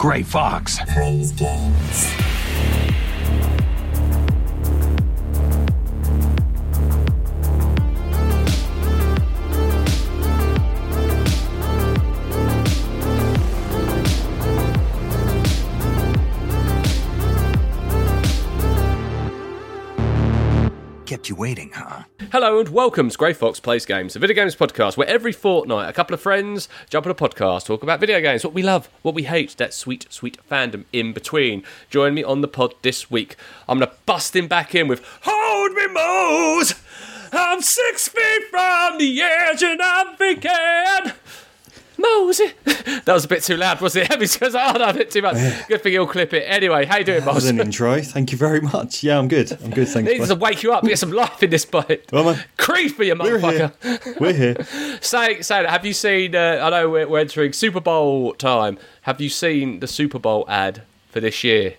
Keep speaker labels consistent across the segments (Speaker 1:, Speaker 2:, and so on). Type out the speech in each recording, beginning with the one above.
Speaker 1: Gray Fox. Kept you waiting, huh?
Speaker 2: Hello and welcome to Grey Fox Plays Games, a video games podcast where every fortnight a couple of friends jump on a podcast, talk about video games, what we love, what we hate, that sweet, sweet fandom in between. Join me on the pod this week. I'm going to bust him back in with Hold Me Mose! I'm six feet from the edge and I'm thinking. Mosey. That was a bit too loud, wasn't it? Because I oh, a bit too much. Good thing you'll clip it. Anyway, how you doing,
Speaker 3: That was an intro. Thank you very much. Yeah, I'm good. I'm good. Thanks.
Speaker 2: Needs to wake you up, get some life in this bite.
Speaker 3: Well, man,
Speaker 2: Creep for you,
Speaker 3: we're
Speaker 2: motherfucker.
Speaker 3: here. We're here.
Speaker 2: Say, say, have you seen? Uh, I know we're, we're entering Super Bowl time. Have you seen the Super Bowl ad for this year?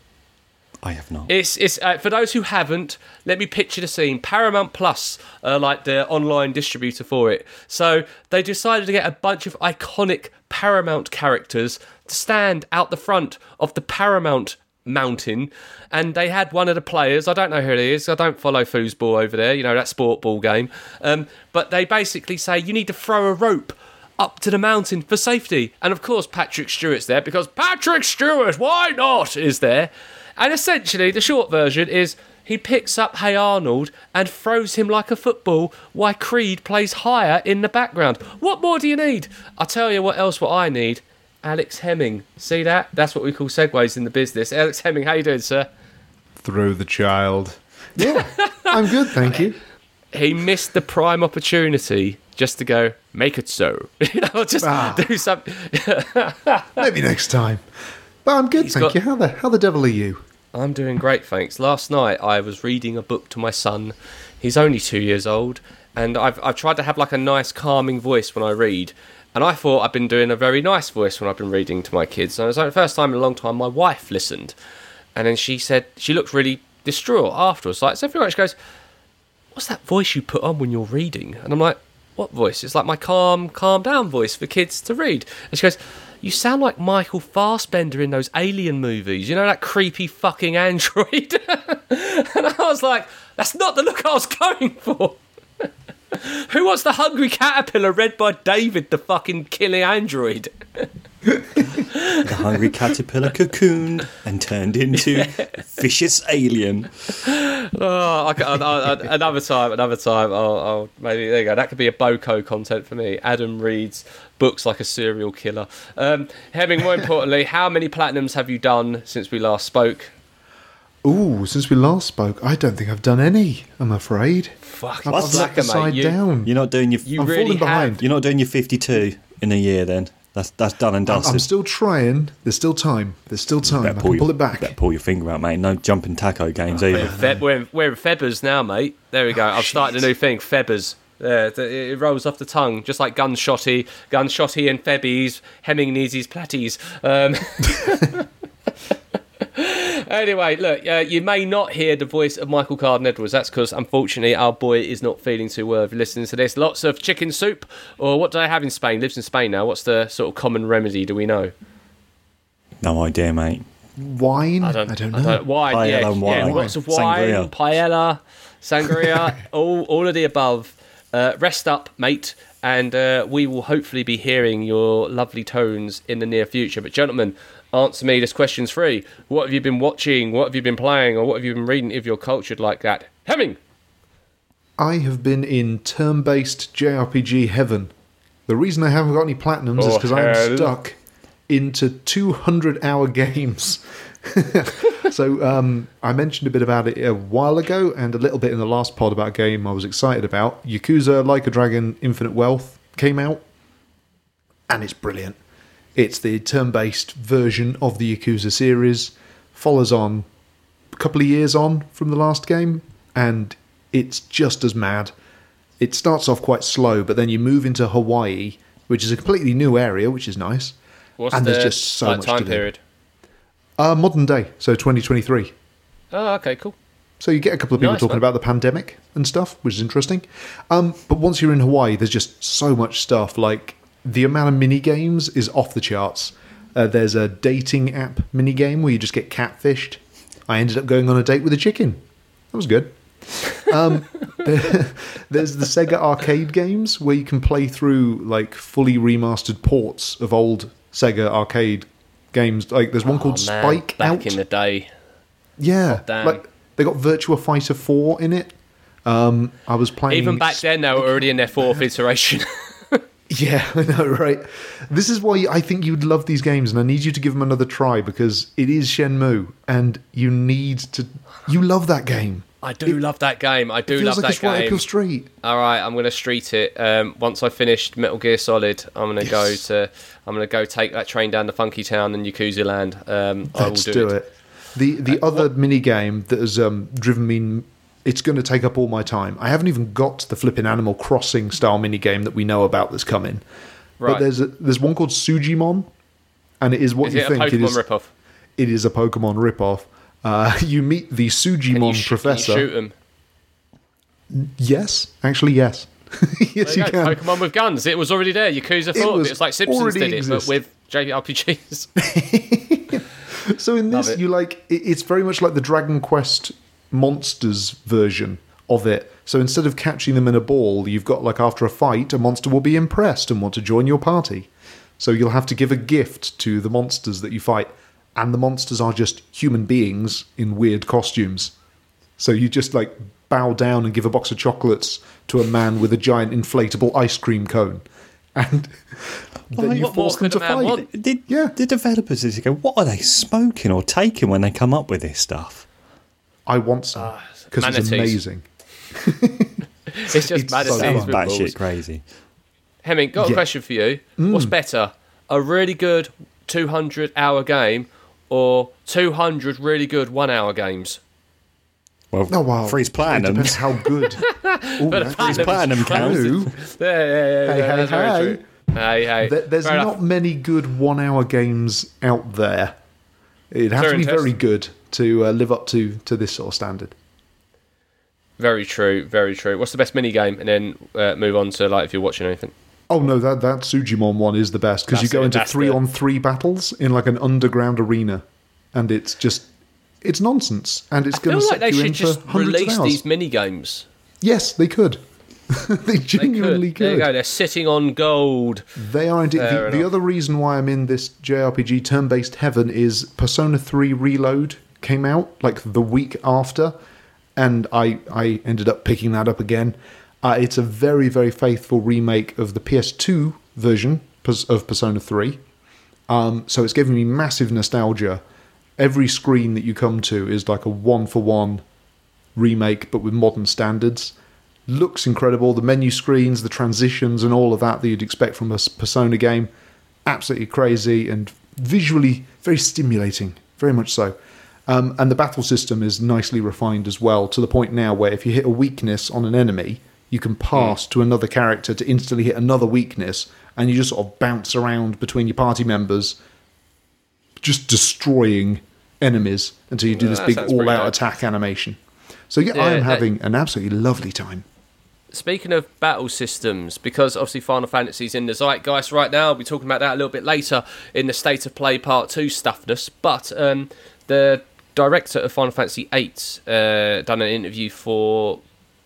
Speaker 3: I have not.
Speaker 2: It's it's uh, for those who haven't. Let me picture the scene. Paramount Plus, uh, like the online distributor for it. So they decided to get a bunch of iconic Paramount characters to stand out the front of the Paramount mountain, and they had one of the players. I don't know who it is. I don't follow foosball over there. You know that sport ball game. Um, but they basically say you need to throw a rope up to the mountain for safety. And of course, Patrick Stewart's there because Patrick Stewart, why not, is there. And essentially, the short version is he picks up Hey Arnold and throws him like a football while Creed plays higher in the background. What more do you need? I'll tell you what else what I need. Alex Hemming. See that? That's what we call segues in the business. Alex Hemming, how you doing, sir?
Speaker 4: throw the child.
Speaker 5: Yeah, I'm good, thank you.
Speaker 2: He missed the prime opportunity just to go, make it so. you know, just
Speaker 5: Ah.
Speaker 2: do something.
Speaker 5: Maybe next time. But I'm good,
Speaker 2: He's
Speaker 5: thank
Speaker 2: got-
Speaker 5: you. How the how the devil are you?
Speaker 2: I'm doing great, thanks. Last night I was reading a book to my son. He's only two years old, and I've, I've tried to have like a nice, calming voice when I read. And I thought I've been doing a very nice voice when I've been reading to my kids. And it was like the first time in a long time my wife listened. And then she said, she looked really distraught afterwards. Like, so everyone she goes, What's that voice you put on when you're reading? And I'm like, What voice? It's like my calm, calm down voice for kids to read. And she goes, You sound like Michael Fassbender in those alien movies. You know, that creepy fucking android? and I was like, That's not the look I was going for. Who wants the hungry caterpillar read by David, the fucking killing android?
Speaker 3: The hungry caterpillar cocooned and turned into vicious alien.
Speaker 2: Oh, I, I, I, another time, another time. I'll, I'll maybe there you go. That could be a Boko content for me. Adam reads books like a serial killer. Um, Hemming, more importantly, how many platinums have you done since we last spoke?
Speaker 5: Ooh, since we last spoke, I don't think I've done any. I'm afraid.
Speaker 2: Fuck,
Speaker 5: I'm
Speaker 2: you
Speaker 5: I'm
Speaker 2: slacker,
Speaker 5: upside
Speaker 2: mate. You,
Speaker 5: down.
Speaker 3: You're not doing your.
Speaker 2: you
Speaker 5: I'm
Speaker 2: really
Speaker 5: falling behind.
Speaker 2: have.
Speaker 3: You're not doing your 52 in a year. Then that's that's done and
Speaker 5: I'm,
Speaker 3: dusted.
Speaker 5: I'm still trying. There's still time. There's still time. I
Speaker 3: Better
Speaker 5: can
Speaker 3: your-
Speaker 5: pull it back.
Speaker 3: Better pull your finger out, mate. No jumping taco games
Speaker 2: We're,
Speaker 3: either.
Speaker 2: in we're, in, we're in Febbers now, mate. There we go. I've started a new thing, Febbers. Yeah, it, it rolls off the tongue, just like Gunshotty, Gunshotty and Febbies, Hemming needs platties. Um, anyway, look, uh, you may not hear the voice of Michael Carden Edwards. That's because, unfortunately, our boy is not feeling too well. If you're listening to this, lots of chicken soup, or what do they have in Spain? Lives in Spain now. What's the sort of common remedy? Do we know?
Speaker 3: No idea, mate.
Speaker 5: Wine? I don't, know.
Speaker 2: Wine,
Speaker 3: Paella
Speaker 2: yeah,
Speaker 3: and
Speaker 2: yeah,
Speaker 3: wine.
Speaker 2: lots of wine,
Speaker 3: Sangria.
Speaker 2: paella, sangria, all, all of the above. Uh, rest up, mate, and uh, we will hopefully be hearing your lovely tones in the near future. But, gentlemen, answer me. This question's free. What have you been watching? What have you been playing? Or what have you been reading if you're cultured like that? Hemming!
Speaker 5: I have been in turn-based JRPG heaven. The reason I haven't got any platinums is
Speaker 2: Oh,
Speaker 5: because. I'm stuck into 200-hour games. so um, I mentioned a bit about it a while ago, and a little bit in the last pod about a game I was excited about. Yakuza Like a Dragon Infinite Wealth came out, and it's brilliant. It's the turn-based version of the Yakuza series. Follows on a couple of years on from the last game, and it's just as mad. It starts off quite slow, but then you move into Hawaii, which is a completely new area, which is nice.
Speaker 2: What's
Speaker 5: and
Speaker 2: the
Speaker 5: there's just so
Speaker 2: like,
Speaker 5: much
Speaker 2: time
Speaker 5: to do.
Speaker 2: period?
Speaker 5: Uh, modern day, so 2023.
Speaker 2: Oh, okay, cool.
Speaker 5: So you get a couple of people
Speaker 2: Nice,
Speaker 5: talking
Speaker 2: man.
Speaker 5: about the pandemic and stuff, which is interesting. Um, but once you're in Hawaii, there's just so much stuff. Like the amount of mini games is off the charts. Uh, there's a dating app mini game where you just get catfished. I ended up going on a date with a chicken. That was good. Um, there's the Sega arcade games where you can play through like fully remastered ports of old Sega arcade games. Like there's one called
Speaker 2: Oh, man,
Speaker 5: Spike
Speaker 2: back
Speaker 5: Out.
Speaker 2: in the day.
Speaker 5: yeah,
Speaker 2: damn.
Speaker 5: like they got Virtua Fighter 4 in it. Um, I was playing
Speaker 2: Even back then, they were already in their fourth iteration.
Speaker 5: Yeah, I know, right? This is why I think you'd love these games, and I need you to give them another try because it is Shenmue, and you need to. You love that game.
Speaker 2: I do love that game. I do love
Speaker 5: like
Speaker 2: that
Speaker 5: it's right up
Speaker 2: game.
Speaker 5: your street.
Speaker 2: All right, I'm gonna street it. Um, once I finished Metal Gear Solid, I'm gonna go to. I'm gonna go take that train down to Funky Town and Yakuza Land. Um, I will
Speaker 5: Let's
Speaker 2: do,
Speaker 5: do
Speaker 2: it.
Speaker 5: it. The the other mini game that has um, driven me. It's going to take up all my time. I haven't even got to the flipping Animal Crossing style mini game that we know about that's coming.
Speaker 2: Right.
Speaker 5: But there's a, there's one called Sujimon, and it is what
Speaker 2: Is
Speaker 5: you
Speaker 2: it a
Speaker 5: think
Speaker 2: Pokemon
Speaker 5: it is.
Speaker 2: ripoff?
Speaker 5: It is a Pokemon ripoff. Uh, you meet the Sujimon
Speaker 2: sh- can you
Speaker 5: professor.
Speaker 2: shoot them?
Speaker 5: Yes, actually, yes. yes, you
Speaker 2: you
Speaker 5: can.
Speaker 2: Pokemon with guns. It was already there. Yakuza thought
Speaker 5: was
Speaker 2: it. It's like Simpsons did it, but with JRPGs.
Speaker 5: So in this, you like it, it's very much like the Dragon Quest monsters version of it. So instead of catching them in a ball, you've got like after a fight, a monster will be impressed and want to join your party. So you'll have to give a gift to the monsters that you fight, and the monsters are just human beings in weird costumes. So you just like bow down and give a box of chocolates to a man with a giant inflatable ice cream cone, and then you
Speaker 2: What
Speaker 5: force them to fight.
Speaker 2: want?
Speaker 3: Did
Speaker 5: Yeah.
Speaker 3: the developers just go? What are they smoking or taking when they come up with this stuff?
Speaker 5: I want some because it's
Speaker 2: Ah,
Speaker 5: amazing.
Speaker 2: It's just
Speaker 5: It's
Speaker 2: mad as
Speaker 5: so
Speaker 2: hell
Speaker 5: fun.
Speaker 2: with
Speaker 3: Batshit
Speaker 2: balls.
Speaker 3: crazy.
Speaker 2: Hemming, got a
Speaker 5: Yeah. Mm.
Speaker 2: question for you. What's better, a really good 200 hour game or 200 really good one hour games?
Speaker 3: Well,
Speaker 5: Oh wow!
Speaker 3: freeze
Speaker 5: It
Speaker 3: platinum.
Speaker 5: depends how good. Ooh, that
Speaker 2: platinum
Speaker 5: is
Speaker 3: platinum counts.
Speaker 2: Yeah, yeah, yeah.
Speaker 5: Hey,
Speaker 2: yeah,
Speaker 5: hey,
Speaker 2: that's very
Speaker 5: hey.
Speaker 2: true. Hey, hey.
Speaker 5: There- There's
Speaker 2: Fair
Speaker 5: not
Speaker 2: enough.
Speaker 5: many good one-hour games out there. It has
Speaker 2: Fair
Speaker 5: to be very good to uh, live up to to this sort of standard.
Speaker 2: Very true, very true. What's the best mini game? And then uh, move on to like if you're watching anything.
Speaker 5: Oh no, that that Sujimon one is the best because you go
Speaker 2: it,
Speaker 5: into three
Speaker 2: the-
Speaker 5: on three battles in like an underground arena, and it's just it's nonsense, and it's going to
Speaker 2: like
Speaker 5: set
Speaker 2: they
Speaker 5: you in
Speaker 2: should just release these mini games.
Speaker 5: Yes, they could. they
Speaker 2: They
Speaker 5: genuinely
Speaker 2: could. There you go. They're sitting on gold.
Speaker 5: They are indeed. The, the other reason why I'm in this JRPG turn based heaven is Persona 3 Reload came out like the week after, and I, I ended up picking that up again. Uh, it's a very, very faithful remake of the PS2 version of Persona 3. Um, so it's giving me massive nostalgia. Every screen that you come to is like a one for one remake, but with modern standards. Looks incredible. The menu screens, the transitions, and all of that that you'd expect from a Persona game. Absolutely crazy and visually very stimulating. Very much so. Um, and the battle system is nicely refined as well, to the point now where if you hit a weakness on an enemy, you can pass to another character to instantly hit another weakness, and you just sort of bounce around between your party members, just destroying enemies until you do this
Speaker 2: that
Speaker 5: big all-out
Speaker 2: dope.
Speaker 5: attack animation. So yeah,
Speaker 2: Yeah,
Speaker 5: I am
Speaker 2: that-
Speaker 5: having an absolutely lovely time.
Speaker 2: Speaking of battle systems, because obviously Final Fantasy's in the zeitgeist right now, I'll be talking about that a little bit later in the State of Play Part 2 stuffness. But um, the director of Final Fantasy VIII uh, done an interview for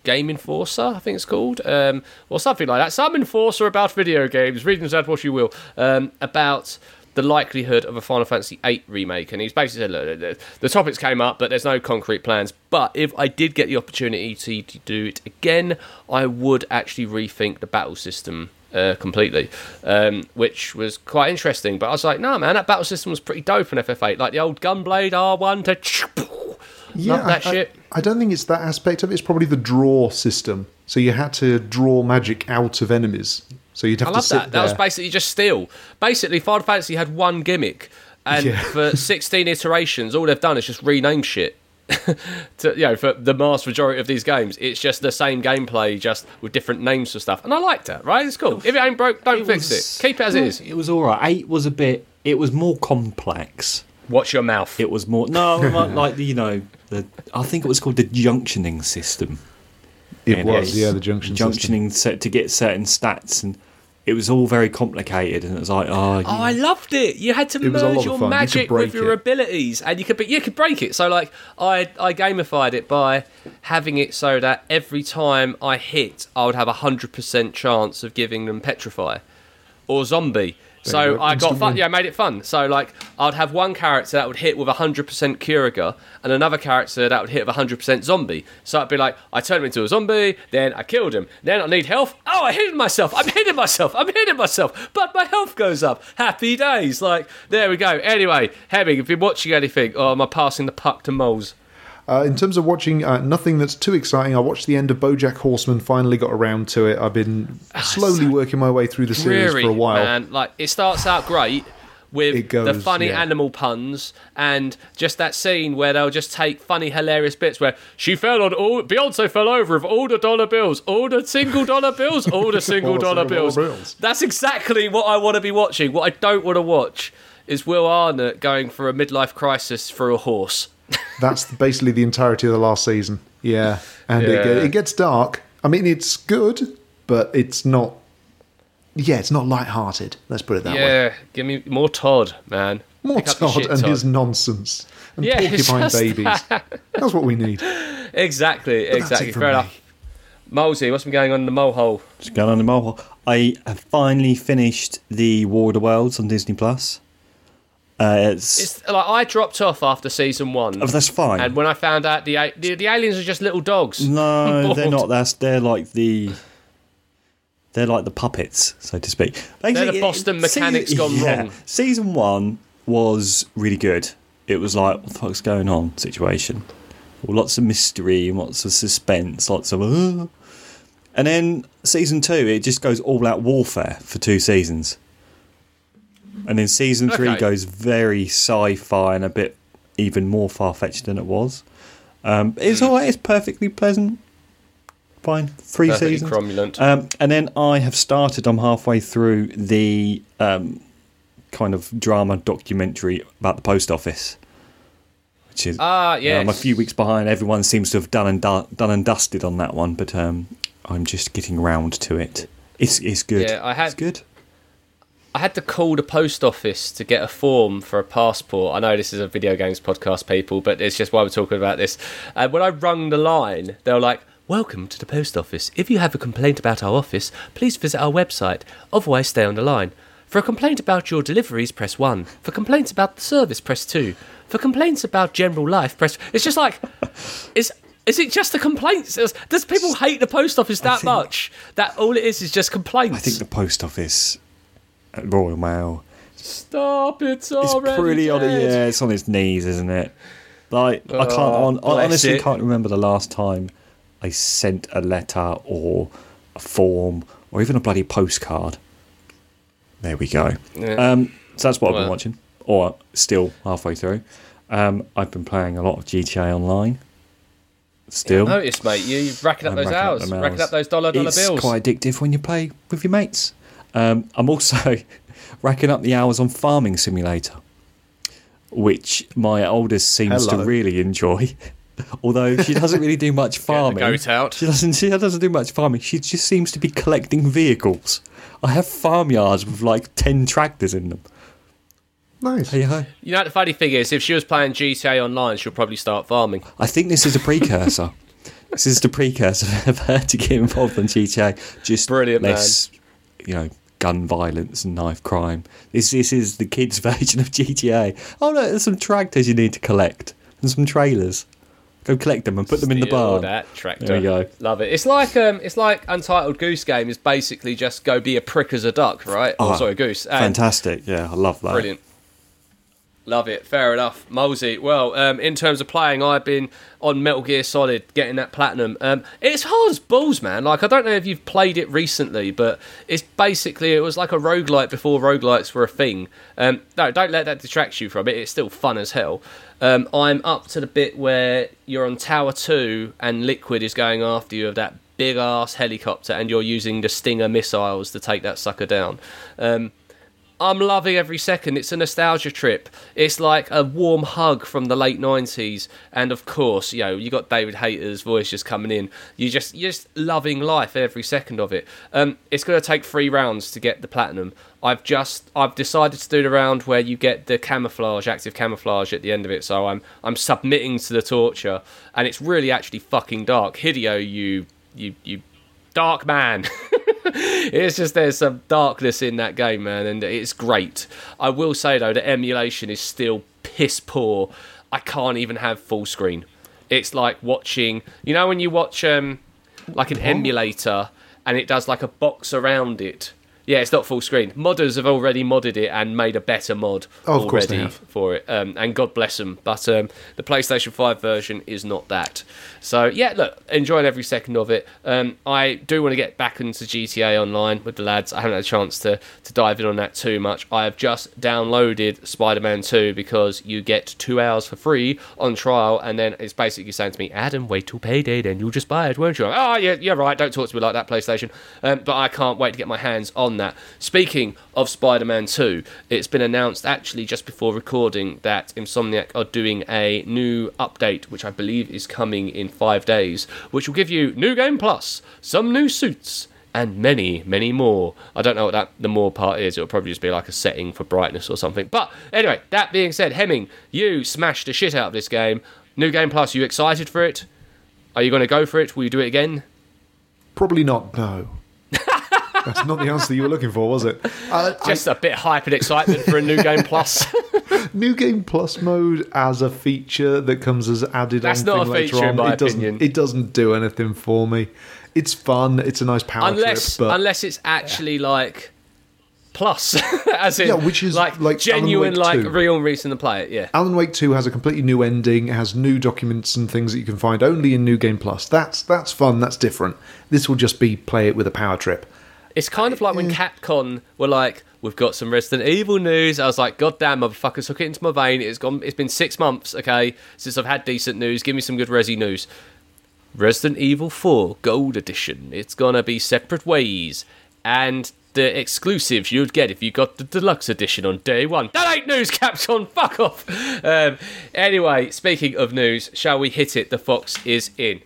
Speaker 2: Game Enforcer, I think it's called, um, or something like that. Some Enforcer about video games, read them as what you will, um, about the likelihood of a Final Fantasy VIII remake. And he's basically said, look, the, topics came up, but there's no concrete plans. But if I did get the opportunity to, to do it again, I would actually rethink the battle system. Uh, completely, um, which was quite interesting. But I was like, no, man, that battle system was pretty dope in FF8. Like the old Gunblade R1 to. Love that
Speaker 5: I,
Speaker 2: shit.
Speaker 5: I, I don't think it's that aspect of it. It's probably the draw system. So you had to draw magic out of enemies. So you'd have
Speaker 2: I
Speaker 5: to
Speaker 2: love
Speaker 5: sit
Speaker 2: that. That was
Speaker 5: there.
Speaker 2: basically just steal. Basically, Final Fantasy had one gimmick, and
Speaker 5: Yeah.
Speaker 2: for 16 iterations, all they've done is just rename shit. to, you know, for the vast majority of these games, it's just the same gameplay, just with different names for stuff. And I like that, right? It's cool. If it ain't broke, don't fix
Speaker 3: was-
Speaker 2: it. Keep it as it is.
Speaker 3: It was all right. Eight was a bit. It was more complex.
Speaker 2: Watch your mouth.
Speaker 3: It was more no, like, like you know the. I think it was called the junctioning system.
Speaker 5: It
Speaker 3: And
Speaker 5: was, yeah, the junction system.
Speaker 3: junctioning set to get certain stats and it was all very complicated, and it was like, oh,
Speaker 2: Oh, I loved it. You had to
Speaker 5: It was a lot
Speaker 2: merge your
Speaker 5: fun. You
Speaker 2: magic with your
Speaker 5: it.
Speaker 2: abilities, and you could but you could break it. So like I I gamified it by having it so that every time I hit, I would have a hundred percent chance of giving them petrify or zombie. So. I got fun. Yeah, I made it fun. So like I'd have one character that would hit with a hundred percent Curaga, and another character that would hit with a hundred percent zombie. So I'd be like, I turned him into a zombie, then I killed him. Then I need health. Oh, I hit myself. I'm hitting myself. I'm hitting myself. But my health goes up. Happy days. Like there we go. Anyway, Hemming, if you're watching anything, or am I passing the puck to Moles?
Speaker 5: Uh, in terms of watching, uh, nothing that's too exciting. I watched the end of BoJack Horseman. Finally got around to it. I've been slowly working my way through the series
Speaker 2: dreary,
Speaker 5: for a while.
Speaker 2: man. Like it starts out great with
Speaker 5: goes,
Speaker 2: the funny
Speaker 5: yeah.
Speaker 2: animal puns and just that scene where they'll just take funny, hilarious bits where she fell on all Beyonce fell over of all the dollar bills, all the single dollar bills, all the single
Speaker 5: All
Speaker 2: dollar bills.
Speaker 5: bills.
Speaker 2: That's exactly what I want to be watching. What I don't want to watch is Will Arnett going for a midlife crisis through a horse.
Speaker 5: That's basically the entirety of the last season. Yeah, and It,
Speaker 2: Yeah.
Speaker 5: get- it gets dark. I mean, it's good, but it's not. Yeah, it's not light-hearted. Let's put it that way.
Speaker 2: yeah, give me more Todd, man.
Speaker 5: More
Speaker 2: Pick
Speaker 5: Todd
Speaker 2: shit,
Speaker 5: and
Speaker 2: Todd.
Speaker 5: his nonsense and
Speaker 2: Yeah,
Speaker 5: porcupine
Speaker 2: just
Speaker 5: babies. That's what we need.
Speaker 2: Exactly,
Speaker 5: that's
Speaker 2: exactly.
Speaker 5: it from
Speaker 2: Fair
Speaker 5: me.
Speaker 2: enough. Molesy, what's been going on in the mole hole?
Speaker 3: Just going on in the mobile. I have finally finished the War of the Worlds on Disney Plus. Uh, it's,
Speaker 2: It's like I dropped off after season one,
Speaker 3: oh, that's fine.
Speaker 2: and when I found out the, the the aliens are just little dogs.
Speaker 3: no, they're not. That's they're like the they're like the puppets, so to speak.
Speaker 2: They're the Boston
Speaker 3: it-
Speaker 2: mechanics gone wrong.
Speaker 3: Season one was really good. It was like what the fuck's going on situation. Well, lots of mystery, lots of suspense, lots of. Uh. And then season two, it just goes all out warfare for two seasons. And then season three
Speaker 2: Okay.
Speaker 3: goes very sci-fi and a bit even more far-fetched than it was. Um, it's alright. It's perfectly pleasant. Fine. Three
Speaker 2: Hmm. Perfectly
Speaker 3: seasons.
Speaker 2: cromulent.
Speaker 3: Um, and then I have started. I'm halfway through the um, kind of drama documentary about the post office, which is
Speaker 2: Ah, yes.
Speaker 3: I'm a few weeks behind. Everyone seems to have done and du- done and dusted on that one, but um, I'm just getting round to it. It's it's good.
Speaker 2: Yeah, I had-
Speaker 3: It's good.
Speaker 2: I had to call the post office to get a form for a passport. I know this is a video games podcast, people, but it's just why we're talking about this. And when I rung the line, they were like, Welcome to the post office. If you have a complaint about our office, please visit our website. Otherwise, stay on the line. For a complaint about your deliveries, press 1. For complaints about the service, press 2. For complaints about general life, press. It's just like. Is, is it just the complaints? Does, people hate the post office that
Speaker 3: think-
Speaker 2: much? That all it is is just complaints?
Speaker 3: I think the post office, Royal Mail,
Speaker 2: Stop, it's already.
Speaker 3: it's pretty on Yeah, it's on its knees, isn't it? Like I can't.
Speaker 2: Oh,
Speaker 3: On, I honestly
Speaker 2: it.
Speaker 3: can't remember the last time I sent a letter or a form or even a bloody postcard. There we go.
Speaker 2: Yeah.
Speaker 3: Um, so that's what I've been watching, or still halfway through. Um, I've been playing a lot of GTA Online. Still,
Speaker 2: Notice, mate, you're racking up
Speaker 3: I'm
Speaker 2: those
Speaker 3: racking up
Speaker 2: hours,
Speaker 3: them
Speaker 2: racking up those dollar dollar
Speaker 3: it's
Speaker 2: bills.
Speaker 3: quite addictive when you play with your mates. Um, I'm also racking up the hours on Farming Simulator, which my oldest seems
Speaker 5: Hello.
Speaker 3: to really enjoy. Although she doesn't really do much farming.
Speaker 2: goat out.
Speaker 3: She doesn't. She doesn't do much farming. She just seems to be collecting vehicles. I have farmyards with like ten tractors in them.
Speaker 5: Nice.
Speaker 3: Hey ho.
Speaker 2: You know, the funny thing is, if she was playing GTA Online, she'll probably start farming.
Speaker 3: I think this is a precursor. this is the precursor of her to get involved in GTA. Just
Speaker 2: Brilliant,
Speaker 3: less, you know, gun violence and knife crime. This this is the kids' version of GTA. Oh look, there's some tractors you need to collect and some trailers. Go collect them and put them in the
Speaker 2: Steal
Speaker 3: barn.
Speaker 2: That tractor.
Speaker 3: There we go.
Speaker 2: Love it. It's like um, it's like Untitled Goose Game is basically just go be a prick as a duck, right? Oh, sorry, goose. And
Speaker 3: Fantastic. Yeah, I love that.
Speaker 2: Brilliant. Love it. Fair enough. Mosey. Well, um, in terms of playing, I've been on Metal Gear Solid, getting that platinum. Um, it's hard as balls, man. Like, I don't know if you've played it recently, but it's basically, it was like a roguelite before roguelites were a thing. Um, no, don't let that detract you from it. It's still fun as hell. Um, I'm up to the bit where you're on Tower 2 and Liquid is going after you of that big ass helicopter and you're using the Stinger missiles to take that sucker down. Um, I'm loving every second. It's a nostalgia trip. It's like a warm hug from the late '90s, and of course, you know, you got David Hayter's voice just coming in. You just, you're just loving life every second of it. Um, it's going to take three rounds to get the platinum. I've just, I've decided to do the round where you get the camouflage, active camouflage at the end of it. So I'm, I'm submitting to the torture, and it's really actually fucking dark. Hideo, you, you, you, dark man. it's just there's some darkness in that game, man, and it's great. I will say though, the emulation is still piss poor. I can't even have full screen. It's like watching, you know, when you watch um, like an emulator and it does like a box around it. Yeah, it's not full screen. Modders have already modded it and made a better mod
Speaker 5: Oh, of course they
Speaker 2: already for it, um, and God bless them. But um, the PlayStation 5 version is not that. So, yeah, look, enjoying every second of it. Um, I do want to get back into GTA Online with the lads. I haven't had a chance to, to dive in on that too much. I have just downloaded Spider Man 2 because you get two hours for free on trial, and then it's basically saying to me, Adam, wait till payday, then you'll just buy it, won't you? Oh, yeah, you're right. Don't talk to me like that, PlayStation. Um, but I can't wait to get my hands on that. Speaking of Spider Man 2, it's been announced actually just before recording that Insomniac are doing a new update, which I believe is coming in five days, which will give you new game plus, some new suits, and many, many more. I don't know what that the more part is. It'll probably just be like a setting for brightness or something. But anyway, that being said, Hemming, you smashed the shit out of this game. New game plus, you excited for it? Are you going to go for it? Will you do it again?
Speaker 5: Probably not. No. That's not the answer you were looking for, was it? Uh,
Speaker 2: Just a bit hype and excitement for a new game plus.
Speaker 5: New Game Plus mode as a feature that comes as added
Speaker 2: That's
Speaker 5: on
Speaker 2: not a feature, in my
Speaker 5: it doesn't,
Speaker 2: opinion.
Speaker 5: It doesn't do anything for me. It's fun. It's a nice power
Speaker 2: unless
Speaker 5: trip, but
Speaker 2: unless it's actually like plus, as in
Speaker 5: Yeah, which is
Speaker 2: like,
Speaker 5: like
Speaker 2: genuine, like
Speaker 5: 2.
Speaker 2: real reason to play it. Yeah,
Speaker 5: Alan Wake 2 has a completely new ending. It has new documents and things that you can find only in New Game Plus. That's that's fun. That's different. This will just be play it with a power trip.
Speaker 2: It's kind of like when Capcom were like, "We've got some Resident Evil news." I was like, "God damn, motherfuckers, hook it into my vein." It's gone. It's been six months, okay, since I've had decent news. Give me some good Resi news. Resident Evil 4 Gold Edition. It's gonna be separate ways, and the exclusives you'd get if you got the deluxe edition on day one. That ain't news, Capcom. Fuck off. Um, anyway, speaking of news, shall we hit it? The Fox is in.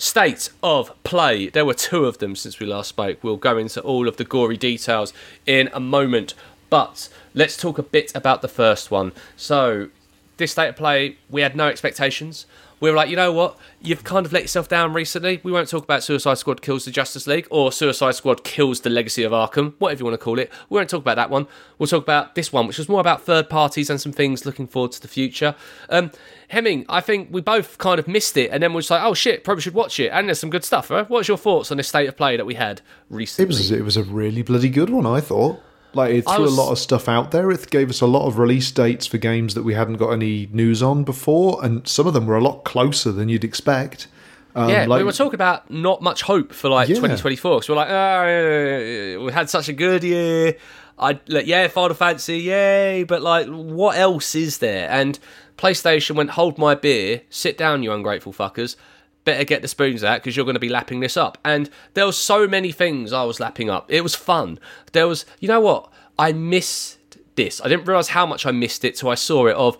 Speaker 2: State of play. There were two of them since we last spoke. We'll go into all of the gory details in a moment, but let's talk a bit about the first one. So, this state of play, we had no expectations. We were like, you know what? You've kind of let yourself down recently. We won't talk about Suicide Squad kills the Justice League or Suicide Squad kills the Legacy of Arkham, whatever you want to call it. We won't talk about that one. We'll talk about this one, which was more about third parties and some things looking forward to the future. Um, Hemming, I think we both kind of missed it, and then we're just like, oh shit, probably should watch it. And there's some good stuff. Right? What's your thoughts on this state of play that we had recently?
Speaker 5: It was it was a really bloody good one. I thought. Like it threw
Speaker 2: was-
Speaker 5: a lot of stuff out there. It gave us a lot of release dates for games that we hadn't got any news on before, and some of them were a lot closer than you'd expect. Um,
Speaker 2: yeah,
Speaker 5: like-
Speaker 2: we were talking about not much hope for like
Speaker 5: Yeah.
Speaker 2: 2024 because we're like, oh, we had such a good year. I like, yeah, Final Fantasy, yay, but like, what else is there? And PlayStation went, hold my beer, sit down, you ungrateful fuckers. Better get the spoons out because you're going to be lapping this up. And there were so many things I was lapping up. It was fun. There was, you know what? I missed this. I didn't realize how much I missed it till I saw it. Of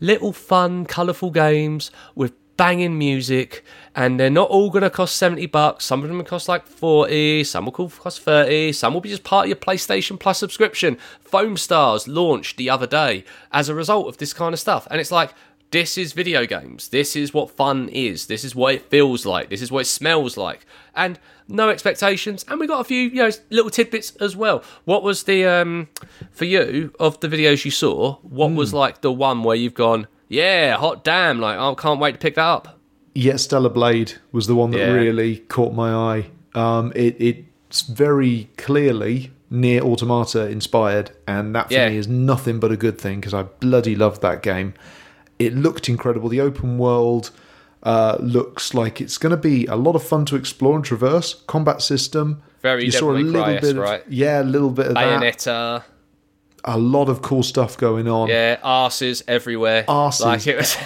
Speaker 2: little fun, colourful games with banging music, and they're not all going to cost 70 bucks. Some of them cost like 40, some will cost 30, some will be just part of your PlayStation Plus subscription. Foam Stars launched the other day as a result of this kind of stuff. And it's like, this is video games. This is what fun is. This is what it feels like. This is what it smells like. And no expectations. And we got a few, you know, little tidbits as well. What was the um for you of the videos you saw? What was like the one where you've gone, yeah, hot damn, like I can't wait to pick that up.
Speaker 5: Yet Stellar Blade was the one that
Speaker 2: Yeah.
Speaker 5: really caught my eye. Um, it, it's very clearly NieR Automata inspired, and that for
Speaker 2: Yeah.
Speaker 5: me is nothing but a good thing because I bloody loved that game. It looked incredible. The open world uh, looks like it's going to be a lot of fun to explore and traverse. Combat system,
Speaker 2: Very
Speaker 5: you saw a little bit, of,
Speaker 2: right?
Speaker 5: yeah, a little bit of that. A lot of cool stuff going on.
Speaker 2: Yeah, arses everywhere.
Speaker 5: Arses.
Speaker 2: Like it was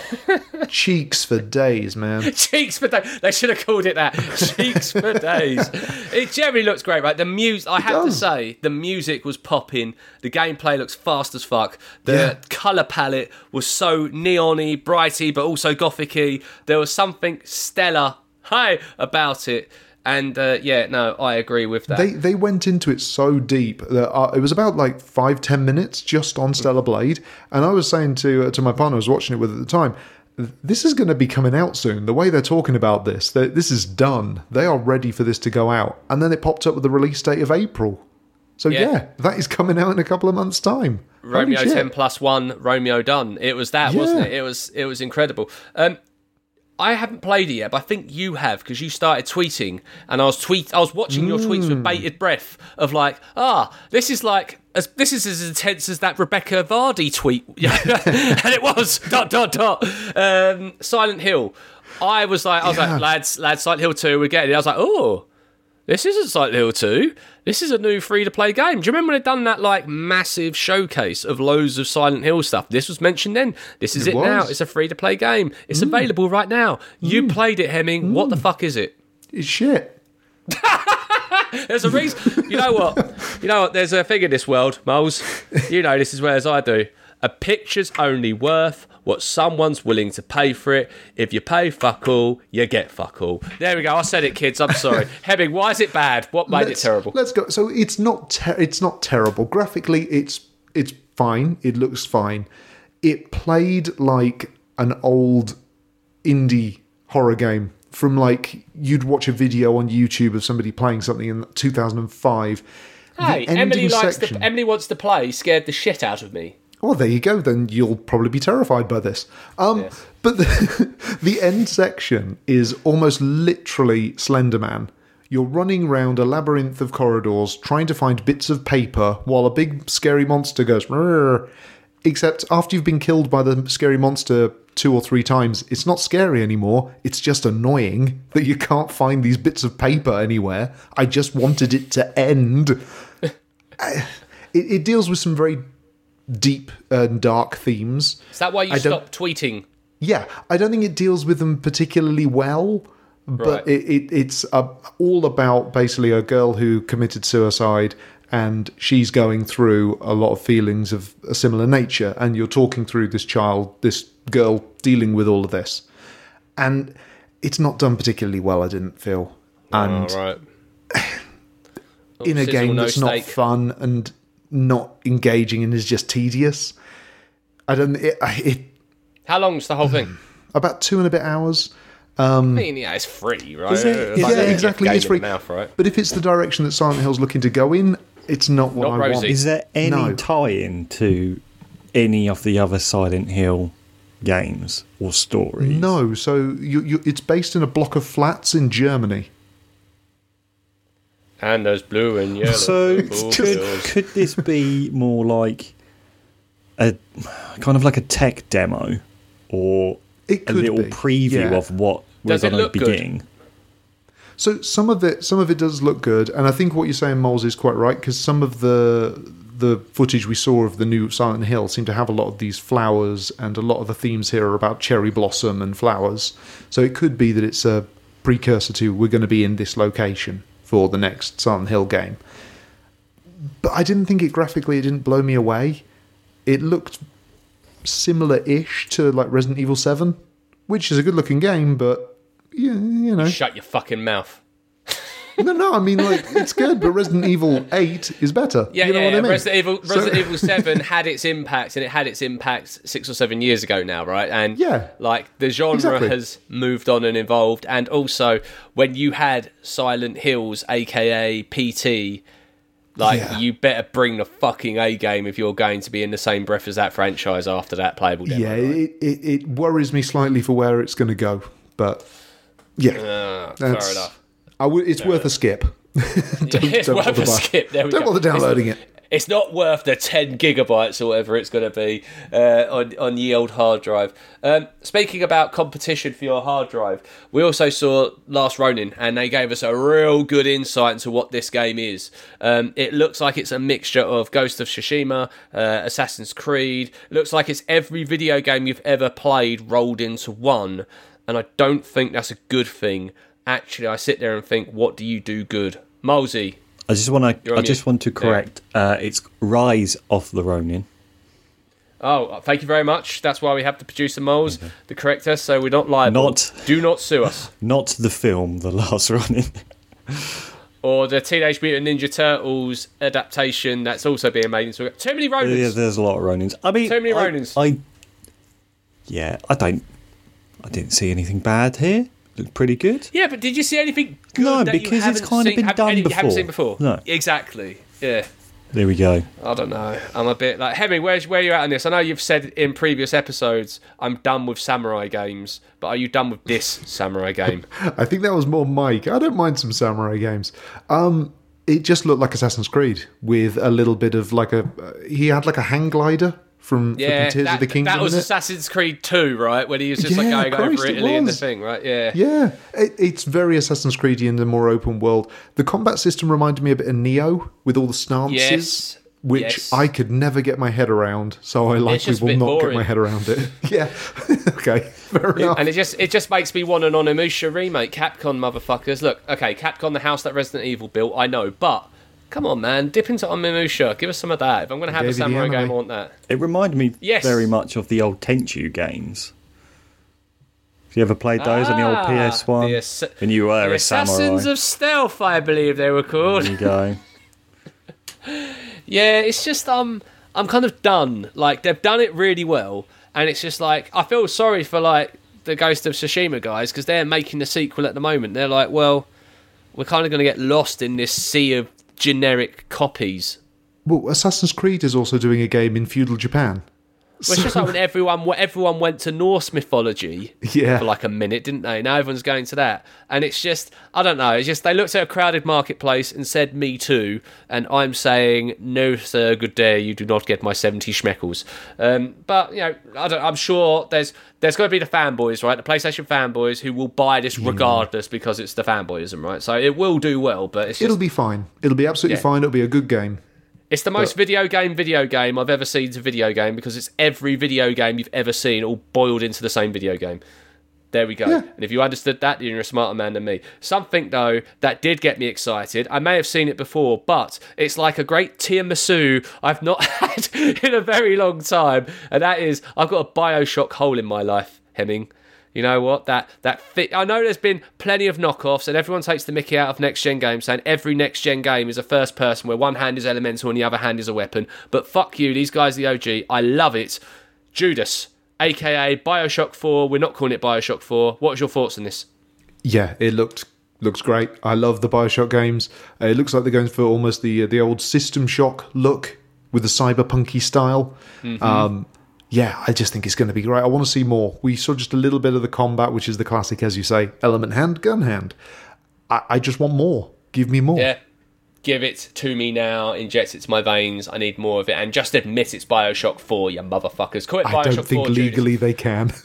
Speaker 5: Cheeks for days, man.
Speaker 2: cheeks for days. They should have called it that. Cheeks for days. It generally looks great, right? The music. I have to say, the music was popping. The gameplay looks fast as fuck. The
Speaker 5: Yeah.
Speaker 2: color palette was so neon-y, brighty, but also gothic-y. There was something stellar, hey, about it. And uh, yeah, no, I agree with that.
Speaker 5: They they went into it so deep that uh, it was about like five ten minutes just on Stellar Blade, and I was saying to uh, to my partner I was watching it with at the time, this is going to be coming out soon. The way they're talking about this, that this is done. They are ready for this to go out, and then it popped up with the release date of April. So
Speaker 2: Yeah.
Speaker 5: yeah, that is coming out in a couple of months' time.
Speaker 2: Romeo ten plus one, Romeo done. It was that, wasn't it? It was it was incredible. Um, I haven't played it yet, but I think you have because you started tweeting, and I was tweet. I was watching your tweets
Speaker 5: Hmm.
Speaker 2: with bated breath of like, ah, this is like. As, this is as intense as that Rebekah Vardy tweet, and it was dot dot dot. Um, Silent Hill. I was like, I was
Speaker 5: Yeah.
Speaker 2: like, lads, lads, Silent Hill two, we're getting it. I was like, oh, this isn't Silent Hill 2. This is a new free to play game. Do you remember when they'd done that like massive showcase of loads of Silent Hill stuff? This was mentioned then. This is it,
Speaker 5: It
Speaker 2: now. It's a free to play game. It's mm. available right now. You mm. played it, Hemming. What the mm. fuck is it?
Speaker 5: It's shit.
Speaker 2: There's a reason. you know what? You know what? There's a thing in this world, Moles. You know this as well as I do. A picture's only worth what someone's willing to pay for it. If you pay fuck all, you get fuck all. There we go. I said it, kids. I'm sorry. Hemming, why is it bad? What made
Speaker 5: let's,
Speaker 2: it terrible?
Speaker 5: Let's go. So it's not ter- it's not terrible graphically. It's it's fine. It looks fine. It played like an old indie horror game from like you'd watch a video on YouTube of somebody playing something in 2005.
Speaker 2: Hey, Emily likes
Speaker 5: section.
Speaker 2: to. Emily wants to play. Scared the shit out of me.
Speaker 5: Well, there you go. Then you'll probably be terrified by this. Um,
Speaker 2: Yes.
Speaker 5: But the, the end section is almost literally Slender Man. You're running around a labyrinth of corridors trying to find bits of paper while a big scary monster goes. Except after you've been killed by the scary monster two or three times, it's not scary anymore. It's just annoying that you can't find these bits of paper anywhere. I just wanted it to end. It, it deals with some very deep and dark themes.
Speaker 2: Is that why you
Speaker 5: I
Speaker 2: stopped tweeting?
Speaker 5: Yeah, I don't think it deals with them particularly well, but
Speaker 2: Right.
Speaker 5: it, it, it's uh, all about basically a girl who committed suicide and she's going through a lot of feelings of a similar nature. And you're talking through this child, this girl dealing with all of this. And it's not done particularly well, I didn't feel. And
Speaker 2: All right.
Speaker 5: in a game that's not fun and not engaging and is just tedious. I don't. It, it
Speaker 2: How long's the whole thing?
Speaker 5: about two and a bit hours.
Speaker 2: Um, I mean, yeah, it's free, right?
Speaker 3: It-
Speaker 2: It's
Speaker 3: is
Speaker 2: like
Speaker 5: yeah, exactly. It's free.
Speaker 2: the Mouth, right?
Speaker 5: But if it's the direction that Silent Hill's looking to go in, it's not what
Speaker 2: Not
Speaker 5: I want.
Speaker 3: Is there any
Speaker 5: No.
Speaker 3: tie-in to any of the other Silent Hill games or stories?
Speaker 5: No, so you, you, it's based in a block of flats in Germany.
Speaker 2: And those blue and yellow.
Speaker 3: So could could this be more like a kind of like a tech demo or
Speaker 5: It
Speaker 3: a little
Speaker 5: be,
Speaker 3: preview
Speaker 5: yeah.
Speaker 3: of what we're going to be
Speaker 2: good?
Speaker 3: getting?
Speaker 5: So some of it, some of it does look good, and I think what you're saying, Moles, is quite right because some of the the footage we saw of the new Silent Hill seemed to have a lot of these flowers, and a lot of the themes here are about cherry blossom and flowers. So it could be that it's a precursor to we're going to be in this location for the next Silent Hill game. But I didn't think it graphically; it didn't blow me away. It looked similar-ish to like Resident Evil Seven, which is a good-looking game, but yeah, you know.
Speaker 2: Shut your fucking mouth.
Speaker 5: No, no, I mean like it's good, but Resident Evil Eight is better.
Speaker 2: Yeah,
Speaker 5: you know
Speaker 2: yeah,
Speaker 5: what
Speaker 2: yeah.
Speaker 5: I mean?
Speaker 2: Resident Evil,
Speaker 5: So-
Speaker 2: Resident Evil Seven had its impact, and it had its impact six or seven years ago now, right? And
Speaker 5: Yeah.
Speaker 2: like the genre
Speaker 5: Exactly.
Speaker 2: has moved on and evolved, and also when you had Silent Hills, aka PT, like
Speaker 5: Yeah.
Speaker 2: you better bring the fucking A game if you're going to be in the same breath as that franchise after that playable demo.
Speaker 5: Yeah,
Speaker 2: right?
Speaker 5: it, it it worries me slightly for where it's going to go, but yeah,
Speaker 2: Ah, fair enough.
Speaker 5: It's worth a skip. don't,
Speaker 2: it's
Speaker 5: don't
Speaker 2: worth
Speaker 5: bother
Speaker 2: a skip.
Speaker 5: Don't
Speaker 2: go.
Speaker 5: bother downloading it.
Speaker 2: It's not worth the 10 gigabytes or whatever it's going to be uh, on, on the old hard drive. Um, speaking about competition for your hard drive, we also saw Last Ronin and they gave us a real good insight into what this game is. Um, it looks like it's a mixture of Ghost of Tsushima, uh, Assassin's Creed. It looks like it's every video game you've ever played rolled into one. And I don't think that's a good thing. Actually, I sit there and think, what do you do good? Molesy,
Speaker 3: I just want to. I just want to correct. Uh, it's Rise of the Ronin.
Speaker 2: Oh, thank you very much. That's why we have the producer moles to correct us, so we're not liable.
Speaker 3: Not-
Speaker 2: Do not sue us.
Speaker 3: Not the film, The Last Ronin.
Speaker 2: Or the Teenage Mutant Ninja Turtles adaptation that's also being made into too many Ronins.
Speaker 3: yeah, there's a lot of Ronins. I mean,
Speaker 2: Too many
Speaker 3: I-
Speaker 2: Ronins.
Speaker 3: I, yeah, I don't. I didn't see anything bad here. Looked pretty good.
Speaker 2: Yeah, but did you see anything good
Speaker 3: No,
Speaker 2: that you
Speaker 3: because it's
Speaker 2: haven't
Speaker 3: kind of been
Speaker 2: have-
Speaker 3: done
Speaker 2: any You haven't
Speaker 3: before.
Speaker 2: seen before.
Speaker 3: No.
Speaker 2: exactly. Yeah.
Speaker 3: There we go.
Speaker 2: I don't know. I'm a bit like Hemi. Where's where you at on this? I know you've said in previous episodes I'm done with samurai games, but are you done with this samurai game?
Speaker 5: I think that was more Mike. I don't mind some samurai games. Um, it just looked like Assassin's Creed with a little bit of like a. Uh, he had like a hang glider from
Speaker 2: Yeah,
Speaker 5: Tears
Speaker 2: that,
Speaker 5: of the Kingdom.
Speaker 2: that was
Speaker 5: in it.
Speaker 2: Assassin's Creed 2, right? When he was just like
Speaker 5: Yeah,
Speaker 2: going
Speaker 5: Christ,
Speaker 2: over
Speaker 5: it
Speaker 2: Italy in the thing, right? Yeah.
Speaker 5: Yeah, it, it's very Assassin's Creedy in the more open world. The combat system reminded me a bit of Nioh with all the stances,
Speaker 2: Yes.
Speaker 5: which
Speaker 2: Yes.
Speaker 5: I could never get my head around. So I likely will not get my head around it. yeah, okay, fair enough.
Speaker 2: And it just it just makes me want an Onimusha remake. Capcom motherfuckers. Look, okay, Capcom, the house that Resident Evil built, I know, but come on, man, dip into Onimusha. Give us some of that. If I'm going to have a
Speaker 5: gave you
Speaker 2: samurai game, I
Speaker 5: anime.
Speaker 2: want that.
Speaker 3: It reminded me
Speaker 2: Yes.
Speaker 3: very much of the old Tenchu games. Have you ever played those on the old
Speaker 2: Ah,
Speaker 3: PS1?
Speaker 2: the Ass-
Speaker 3: when you were
Speaker 2: The
Speaker 3: a
Speaker 2: Assassins
Speaker 3: samurai.
Speaker 2: of Stealth, I believe they were called.
Speaker 3: There you go.
Speaker 2: Yeah, it's just um I'm kind of done. Like they've done it really well, and it's just like I feel sorry for like the Ghost of Tsushima guys because they're making the sequel at the moment. They're like, well, we're kind of going to get lost in this sea of generic copies.
Speaker 5: well, Assassin's Creed is also doing a game in feudal Japan.
Speaker 2: Well, it's just like when everyone everyone went to Norse mythology
Speaker 5: Yeah.
Speaker 2: for like a minute, didn't they? Now everyone's going to that, and it's just I don't know. It's just they looked at a crowded marketplace and said "Me too," and I'm saying no, sir. Good day. You do not get my seventy schmeckles. Um, but you know, I don't, I'm sure there's there's going to be the fanboys, right? The PlayStation fanboys who will buy this regardless because it's the fanboyism, right? So it will do well, but it's just
Speaker 5: It'll be fine. It'll be absolutely
Speaker 2: Yeah.
Speaker 5: fine. It'll be a good game.
Speaker 2: It's the most video game video game I've ever seen to video game because it's every video game you've ever seen all boiled into the same video game. There we go.
Speaker 5: Yeah.
Speaker 2: And if you understood that, then you're a smarter man than me. Something though that did get me excited. I may have seen it before, but it's like a great tiramisu I've not had in a very long time, and that is I've got a Bioshock hole in my life, Hemming. You know what? That that fit. I know there's been plenty of knockoffs, and everyone takes the Mickey out of next gen games, saying every next gen game is a first person where one hand is elemental and the other hand is a weapon. But fuck you, these guys, are the OG. I love it. Judas, aka Bioshock Four. We're not calling it Bioshock Four. What's your thoughts on this?
Speaker 5: Yeah, it looked looks great. I love the Bioshock games. Uh, it looks like they're going for almost the uh, the old System Shock look with the cyberpunky style. Um, yeah, I just think it's going to be great. I want to see more. We saw just a little bit of the combat, which is the classic, as you say, element hand, gun hand. I, I just want more. Give me more.
Speaker 2: Yeah. Give it to me now. Inject it to my veins. I need more of it. And just admit it's Bioshock 4, you motherfuckers. Call it
Speaker 5: I
Speaker 2: Bioshock
Speaker 5: don't
Speaker 2: 4.
Speaker 5: think
Speaker 2: Judas.
Speaker 5: legally they can.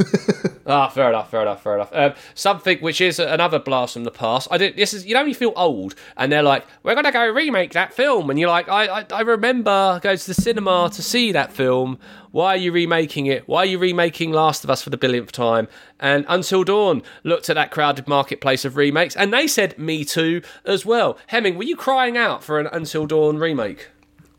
Speaker 2: Ah, fair enough, fair enough, fair enough. Um, something which is another blast from the past. I did. This is you know you feel old, and they're like, "We're gonna go remake that film," and you're like, "I, I, I remember going to the cinema to see that film. Why are you remaking it? Why are you remaking Last of Us for the billionth time?" And Until Dawn looked at that crowded marketplace of remakes, and they said, "Me too," as well. Hemming, were you crying out for an Until Dawn remake?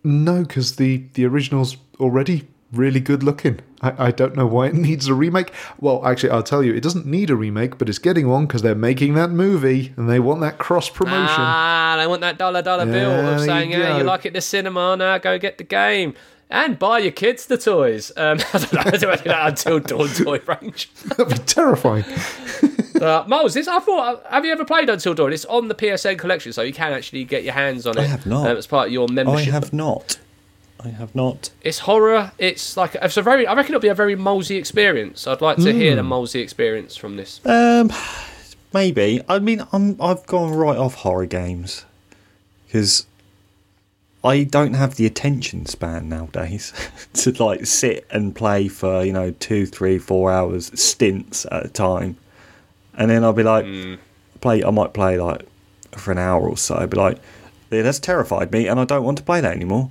Speaker 5: no, because the the original's already really good looking. I, I don't know why it needs a remake. Well, actually, I'll tell you, it doesn't need a remake, but it's getting one because they're making that movie and they want that cross promotion.
Speaker 2: Ah, they want that dollar dollar bill
Speaker 5: Yeah,
Speaker 2: of saying,
Speaker 5: you
Speaker 2: yeah, you like it the cinema, now go get the game. And buy your kids the toys. Um, I don't know, I don't that until Dawn toy range.
Speaker 5: That'd be terrifying.
Speaker 2: Uh, Miles, this, I thought, have you ever played Until Dawn? It's on the PSN collection, so you can actually get your hands on it.
Speaker 3: I have not.
Speaker 2: Um, as part of your membership.
Speaker 3: I have not. I have not.
Speaker 2: It's horror. It's like it's a very. I reckon it'll be a very Molesy experience. I'd like to hear the
Speaker 3: Hmm.
Speaker 2: Molesy experience from this.
Speaker 3: Um, maybe. I mean, I'm I've gone right off horror games because I don't have the attention span nowadays to like sit and play for you know two, three, four hours stints at a time, and then I'll be like, mm. play. I might play like for an hour or so. Be like, yeah, that's terrified me, and I don't want to play that anymore.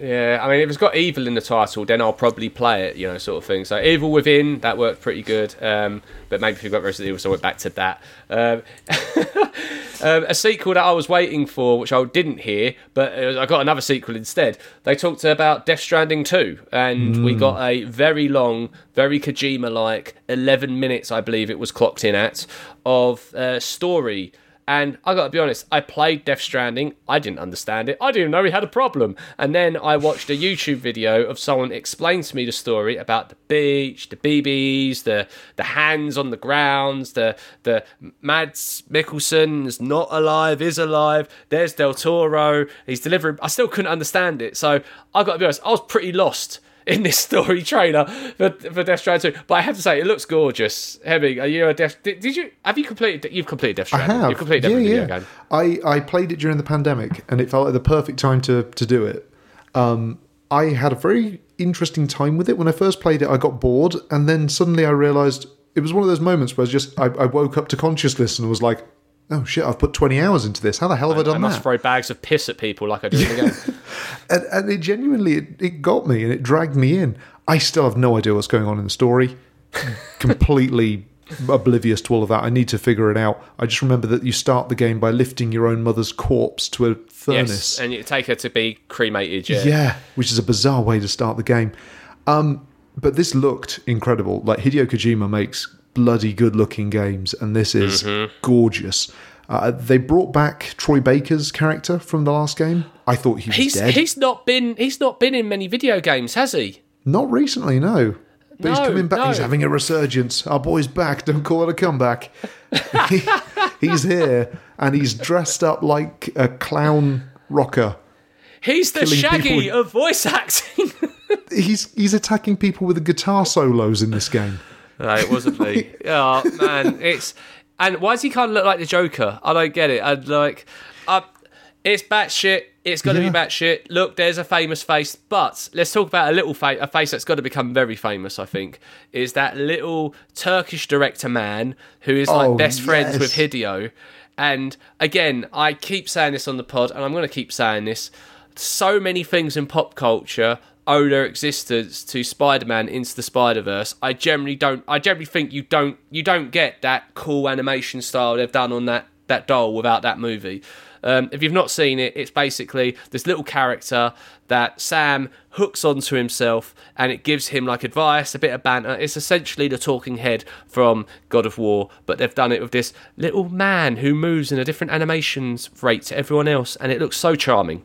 Speaker 2: Yeah, I mean, if it's got evil in the title, then I'll probably play it, you know, sort of thing. So, Evil Within, that worked pretty good. Um, but maybe if you've got Resident Evil, so I went back to that. Um, um, a sequel that I was waiting for, which I didn't hear, but uh, I got another sequel instead. They talked about Death Stranding 2, and we got a very long, very Kojima like 11 minutes, I believe it was clocked in at, of uh, story. And I got to be honest, I played Death Stranding. I didn't understand it. I didn't know he had a problem. And then I watched a YouTube video of someone explain to me the story about the beach, the BBs, the the hands on the grounds, the the Mads Mikkelsen is not alive, is alive. There's Del Toro. He's delivering. I still couldn't understand it. So I got to be honest, I was pretty lost in this story trailer for, for Death Stranding 2. But I have to say, it looks gorgeous. Hemming, are you a Death... Did, did you... Have you completed... You've completed Death
Speaker 5: I
Speaker 2: Stranding.
Speaker 5: have.
Speaker 2: You've completed
Speaker 5: yeah, yeah.
Speaker 2: game.
Speaker 5: I, I played it during the pandemic, and it felt like the perfect time to, to do it. Um, I had a very interesting time with it. When I first played it, I got bored, and then suddenly I realised it was one of those moments where I just I, I woke up to consciousness and was like, "Oh shit, I've put twenty hours into this. How the hell have I,
Speaker 2: I
Speaker 5: done I
Speaker 2: must
Speaker 5: that?"
Speaker 2: throw bags of piss at people like I do in the game.
Speaker 5: and, and it genuinely it, it got me and it dragged me in. I still have no idea what's going on in the story. Completely oblivious to all of that. I need to figure it out. I just remember that you start the game by lifting your own mother's corpse to a furnace.
Speaker 2: yes, and you take her to be cremated, yeah.
Speaker 5: Yeah, which is a bizarre way to start the game. Um, but this looked incredible. Like Hideo Kojima makes bloody good looking games, and this is
Speaker 2: Mm-hmm.
Speaker 5: gorgeous. Uh, they brought back Troy Baker's character from the last game. I thought he was
Speaker 2: He's
Speaker 5: dead.
Speaker 2: he's not been he's not been in many video games, has he?
Speaker 5: Not recently, no. But he's coming back. He's having a resurgence. Our boy's back. Don't call it a comeback. he's here, and he's dressed up like a clown rocker.
Speaker 2: He's the Shaggy
Speaker 5: people.
Speaker 2: of voice acting.
Speaker 5: He's he's attacking people with the guitar solos in this game.
Speaker 2: No, it wasn't me. oh man, it's and why does he kind of look like the Joker? I don't get it. And like, uh, it's batshit. It's got to
Speaker 5: Yeah.
Speaker 2: be batshit. Look, there's a famous face, but let's talk about a little face, a face that's got to become very famous. I think is that little Turkish director man who is like
Speaker 5: Oh,
Speaker 2: best friends with. Hideo. And again, I keep saying this on the pod, and I'm going to keep saying this. So many things in pop culture owe their existence to Spider-Man into the Spider-Verse. I generally don't. I generally think you don't. You don't get that cool animation style they've done on that that doll without that movie. Um, if you've not seen it, it's basically this little character that Sam hooks onto himself, and it gives him like advice, a bit of banter. It's essentially the talking head from God of War, but they've done it with this little man who moves in a different animations rate to everyone else, and it looks so charming.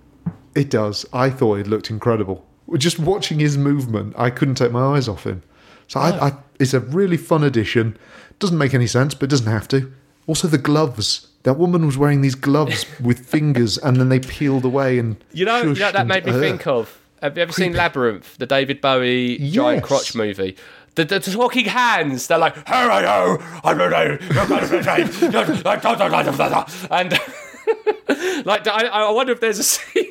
Speaker 5: It does. I thought it looked incredible. Just watching his movement, I couldn't take my eyes off him. So I, I, it's a really fun addition. Doesn't make any sense, but doesn't have to. Also, the gloves. That woman was wearing these gloves with fingers, and then they peeled away and
Speaker 2: You know, you know that made me
Speaker 5: Ugh.
Speaker 2: think of. Have you ever seen Labyrinth, the David Bowie giant crotch movie? The, the talking hands, they're like, "Here I go, I'm ready, you're gonna be and like, I, I wonder if there's a scene.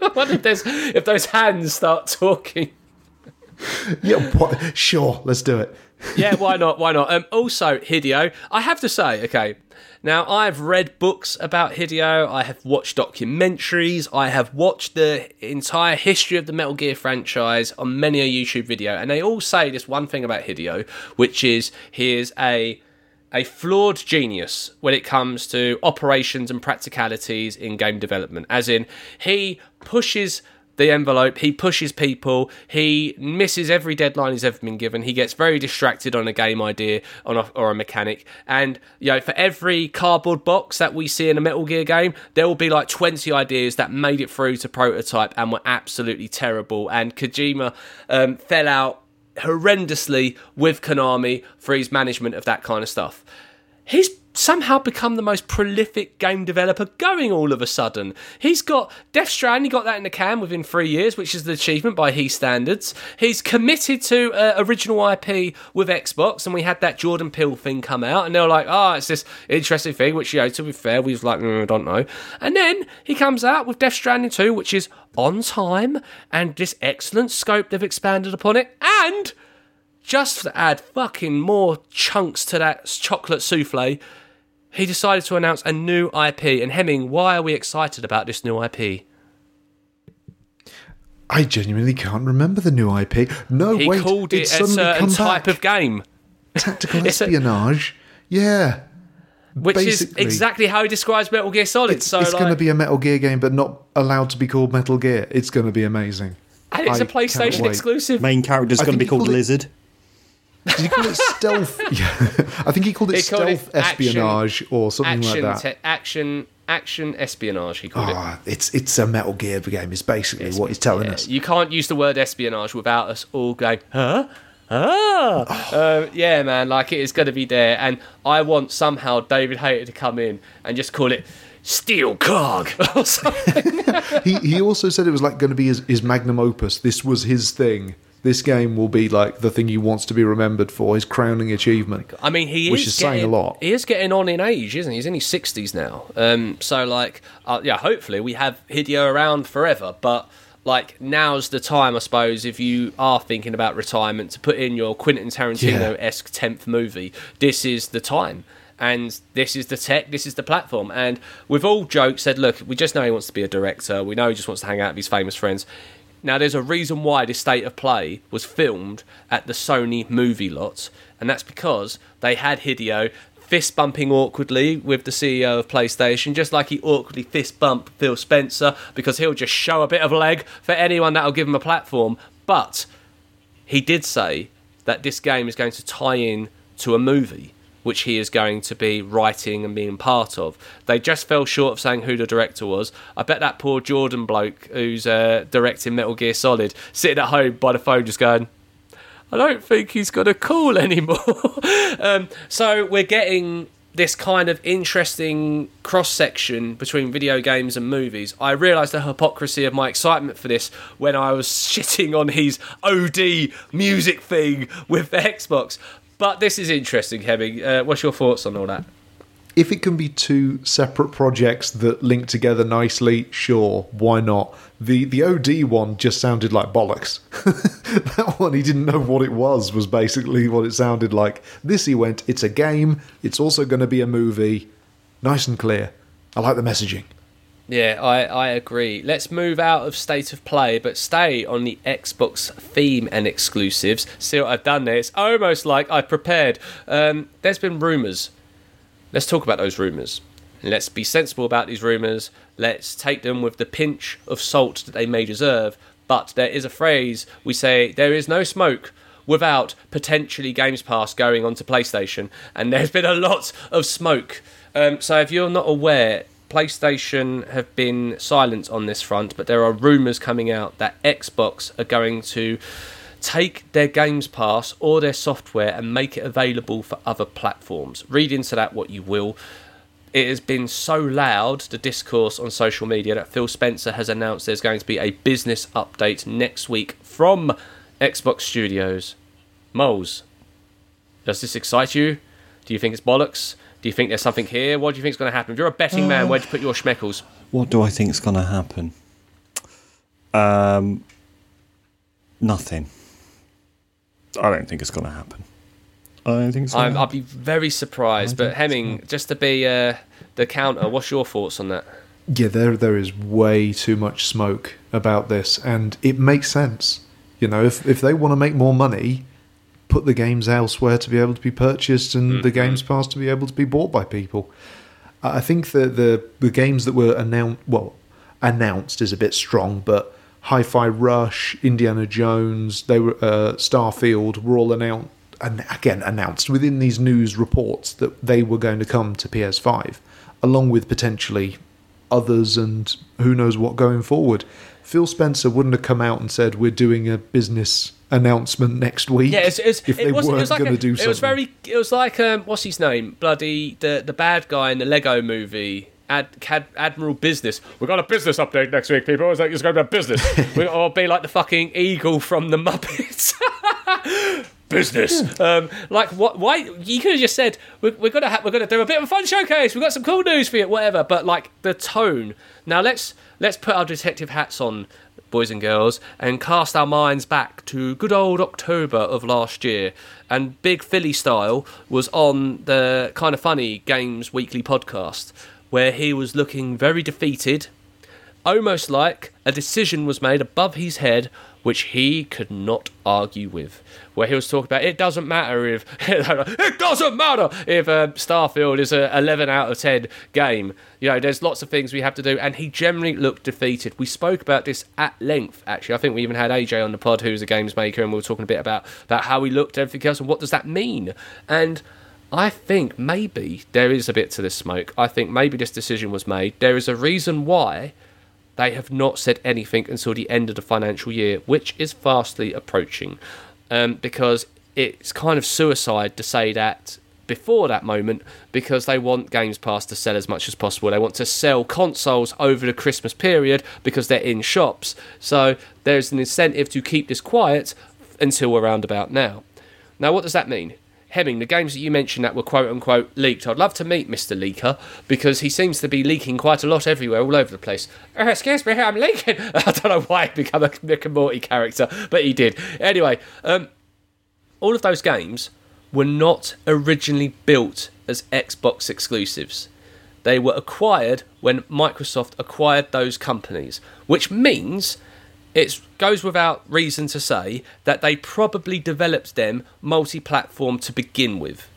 Speaker 2: I wonder if there's if those hands start talking.
Speaker 5: Yeah, what? sure, let's do it.
Speaker 2: yeah, why not? Why not? Um, also, Hideo, I have to say, okay. Now, I've read books about Hideo. I have watched documentaries. I have watched the entire history of the Metal Gear franchise on many a YouTube video, and they all say this one thing about Hideo, which is he is a a flawed genius when it comes to operations and practicalities in game development. As in, he pushes the envelope, he pushes people, he misses every deadline he's ever been given, he gets very distracted on a game idea on a, or a mechanic, and you know, for every cardboard box that we see in a Metal Gear game, there will be like 20 ideas that made it through to prototype and were absolutely terrible, and Kojima um, fell out horrendously with Konami for his management of that kind of stuff. He's somehow become the most prolific game developer going all of a sudden. He's got Death Stranding, he got that in the can within three years, which is the achievement by his standards. He's committed to uh, original IP with Xbox, and we had that Jordan Peele thing come out, and they were like, oh, it's this interesting thing, which, you know, to be fair, we was like, mm, I don't know. And then he comes out with Death Stranding 2, which is on time, and this excellent scope they've expanded upon it, and just to add fucking more chunks to that chocolate souffle, he decided to announce a new IP. And Hemming, why are we excited about this new IP?
Speaker 5: I genuinely can't remember the new IP. No,
Speaker 2: He
Speaker 5: wait,
Speaker 2: called it
Speaker 5: it's
Speaker 2: a certain type
Speaker 5: back.
Speaker 2: of game,
Speaker 5: tactical
Speaker 2: It's a-
Speaker 5: espionage. yeah,
Speaker 2: which is exactly how he describes Metal Gear Solid.
Speaker 5: it's,
Speaker 2: so,
Speaker 5: it's
Speaker 2: like,
Speaker 5: going to be a Metal Gear game, but not allowed to be called Metal Gear. It's going to be amazing.
Speaker 2: and it's
Speaker 5: I
Speaker 2: a PlayStation exclusive.
Speaker 3: Main character's
Speaker 5: I
Speaker 3: going to be called
Speaker 5: called it-
Speaker 3: Lizard.
Speaker 5: Did he call it stealth? yeah, I think he called it
Speaker 2: He called it
Speaker 5: stealth espionage or something
Speaker 2: action,
Speaker 5: like that.
Speaker 2: te- action, action espionage. He called it.
Speaker 5: Ah, it's it's a Metal Gear game. Is basically what he's telling
Speaker 2: Yeah,
Speaker 5: us.
Speaker 2: You can't use the word espionage without us all going, huh? Ah, uh, yeah, man. Like it is going to be there, and I want somehow David Hayter to come in and just call it Steel Cog or something.
Speaker 5: he he also said it was like going to be his, his magnum opus. This was his thing. This game will be like the thing he wants to be remembered for, his crowning achievement.
Speaker 2: I mean, he
Speaker 5: Which
Speaker 2: is,
Speaker 5: is saying
Speaker 2: getting,
Speaker 5: a lot.
Speaker 2: He is getting on in age, isn't he? He's in his sixties now. Um, so like, uh, yeah, hopefully we have Hideo around forever. But like, now's the time, I suppose, if you are thinking about retirement, to put in your Quentin Tarantino esque tenth movie. This is the time. And this is the tech, this is the platform. And we've all joked, said, look, we just know he wants to be a director. We know he just wants to hang out with his famous friends. Now, there's a reason why this state of play was filmed at the Sony movie lot, and that's because they had Hideo fist bumping awkwardly with the CEO of PlayStation, just like he awkwardly fist bumped Phil Spencer, because he'll just show a bit of leg for anyone that'll give him a platform. But he did say that this game is going to tie in to a movie which he is going to be writing and being part of. They just fell short of saying who the director was. I bet that poor Jordan bloke who's uh, directing Metal Gear Solid sitting at home by the phone just going, I don't think he's got a call anymore. um, so we're getting this kind of interesting cross section between video games and movies. I realised the hypocrisy of my excitement for this when I was shitting on his OD music thing with the Xbox. But this is interesting, Hemming. Uh, what's your thoughts on all that?
Speaker 5: If it can be two separate projects that link together nicely, sure, why not? The the OD one just sounded like bollocks. that one he didn't know what it was was basically what it sounded like. This he went, it's a game, it's also going to be a movie. Nice and clear. I like the messaging.
Speaker 2: Yeah, I, I agree. Let's move out of state of play, but stay on the Xbox theme and exclusives. See what I've done there? It's almost like I prepared. Um, there's been rumours. Let's talk about those rumours. Let's be sensible about these rumours. Let's take them with the pinch of salt that they may deserve. But there is a phrase we say there is no smoke without potentially Games Pass going onto PlayStation, and there's been a lot of smoke. Um, so if you're not aware, PlayStation have been silent on this front, but there are rumours coming out that Xbox are going to take their Games Pass or their software and make it available for other platforms. Read into that what you will. It has been so loud, the discourse on social media, that Phil Spencer has announced there's going to be a business update next week from Xbox Studios. Moles, does this excite you? Do you think it's bollocks? Do you think there's something here? What do you think is going to happen? If you're a betting man, where'd you put your schmeckles?
Speaker 3: What do I think is going to happen? Um, nothing. I don't think it's going to happen. I don't think it's going
Speaker 2: I'm,
Speaker 3: to
Speaker 2: I'd be very surprised. But Hemming, just to be uh, the counter, what's your thoughts on that?
Speaker 5: Yeah, there there is way too much smoke about this, and it makes sense. You know, if if they want to make more money, put the games elsewhere to be able to be purchased, and the Games Pass to be able to be bought by people. I I think that the the games that were announced, well, announced is a bit strong, but Hi-Fi Rush, Indiana Jones, they were uh, Starfield were all announced. And again, announced within these news reports that they were going to come to PS5, along with potentially others and who knows what going forward. Phil Spencer wouldn't have come out and said we're doing a business announcement next week.
Speaker 2: Yeah, it's, it's,
Speaker 5: if they
Speaker 2: it was,
Speaker 5: weren't
Speaker 2: like
Speaker 5: going to do something.
Speaker 2: It was very. It was like um, what's his name? Bloody the the bad guy in the Lego movie. Ad, Cad, Admiral Business. We've got a business update next week, people. It's like it's going to be a business. we, or be like the fucking eagle from the Muppets. business. Um, like what? Why you could have just said we're, we're gonna ha- we're gonna do a bit of a fun showcase. We've got some cool news for you, whatever. But like the tone. Now let's let's put our detective hats on, boys and girls, and cast our minds back to good old October of last year. And Big Philly style was on the kind of funny games weekly podcast where he was looking very defeated almost like a decision was made above his head which he could not argue with. Where he was talking about it doesn't matter if it doesn't matter if uh, Starfield is a 11 out of 10 game. You know, there's lots of things we have to do, and he generally looked defeated. We spoke about this at length. Actually, I think we even had AJ on the pod, who's a games maker, and we were talking a bit about about how he looked, everything else, and what does that mean. And I think maybe there is a bit to this smoke. I think maybe this decision was made. There is a reason why they have not said anything until the end of the financial year, which is fastly approaching. Um, because it's kind of suicide to say that before that moment because they want Games Pass to sell as much as possible. They want to sell consoles over the Christmas period because they're in shops. So there's an incentive to keep this quiet until around about now. Now, what does that mean? Hemming, the games that you mentioned that were quote unquote leaked, I'd love to meet Mr. Leaker because he seems to be leaking quite a lot everywhere, all over the place. Oh, excuse me, I'm leaking. I don't know why he became a Rick and Morty character, but he did. Anyway, um, all of those games were not originally built as Xbox exclusives. They were acquired when Microsoft acquired those companies, which means it goes without reason to say that they probably developed them multi platform to begin with.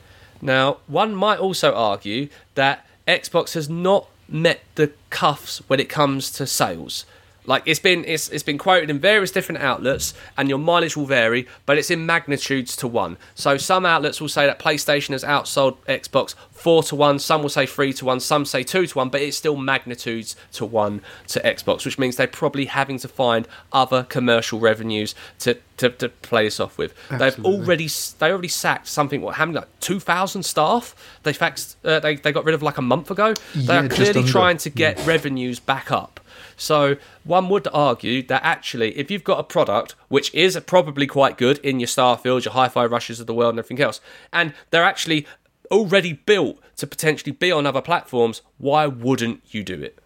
Speaker 2: Now, one might also argue that Xbox has not met the cuffs when it comes to sales. Like it's been it's, it's been quoted in various different outlets and your mileage will vary, but it's in magnitudes to one. So some outlets will say that PlayStation has outsold Xbox four to one, some will say three to one, some say two to one, but it's still magnitudes to one to Xbox, which means they're probably having to find other commercial revenues to, to, to play this off with. They've already they already sacked something what how many like two thousand staff? They faxed uh, they they got rid of like a month ago. They
Speaker 5: Yeah,
Speaker 2: are clearly trying to get revenues back up. So one would argue that actually, if you've got a product which is probably quite good in your Starfield, your Hi-Fi Rushes of the world, and everything else, and they're actually already built to potentially be on other platforms, why wouldn't you do it?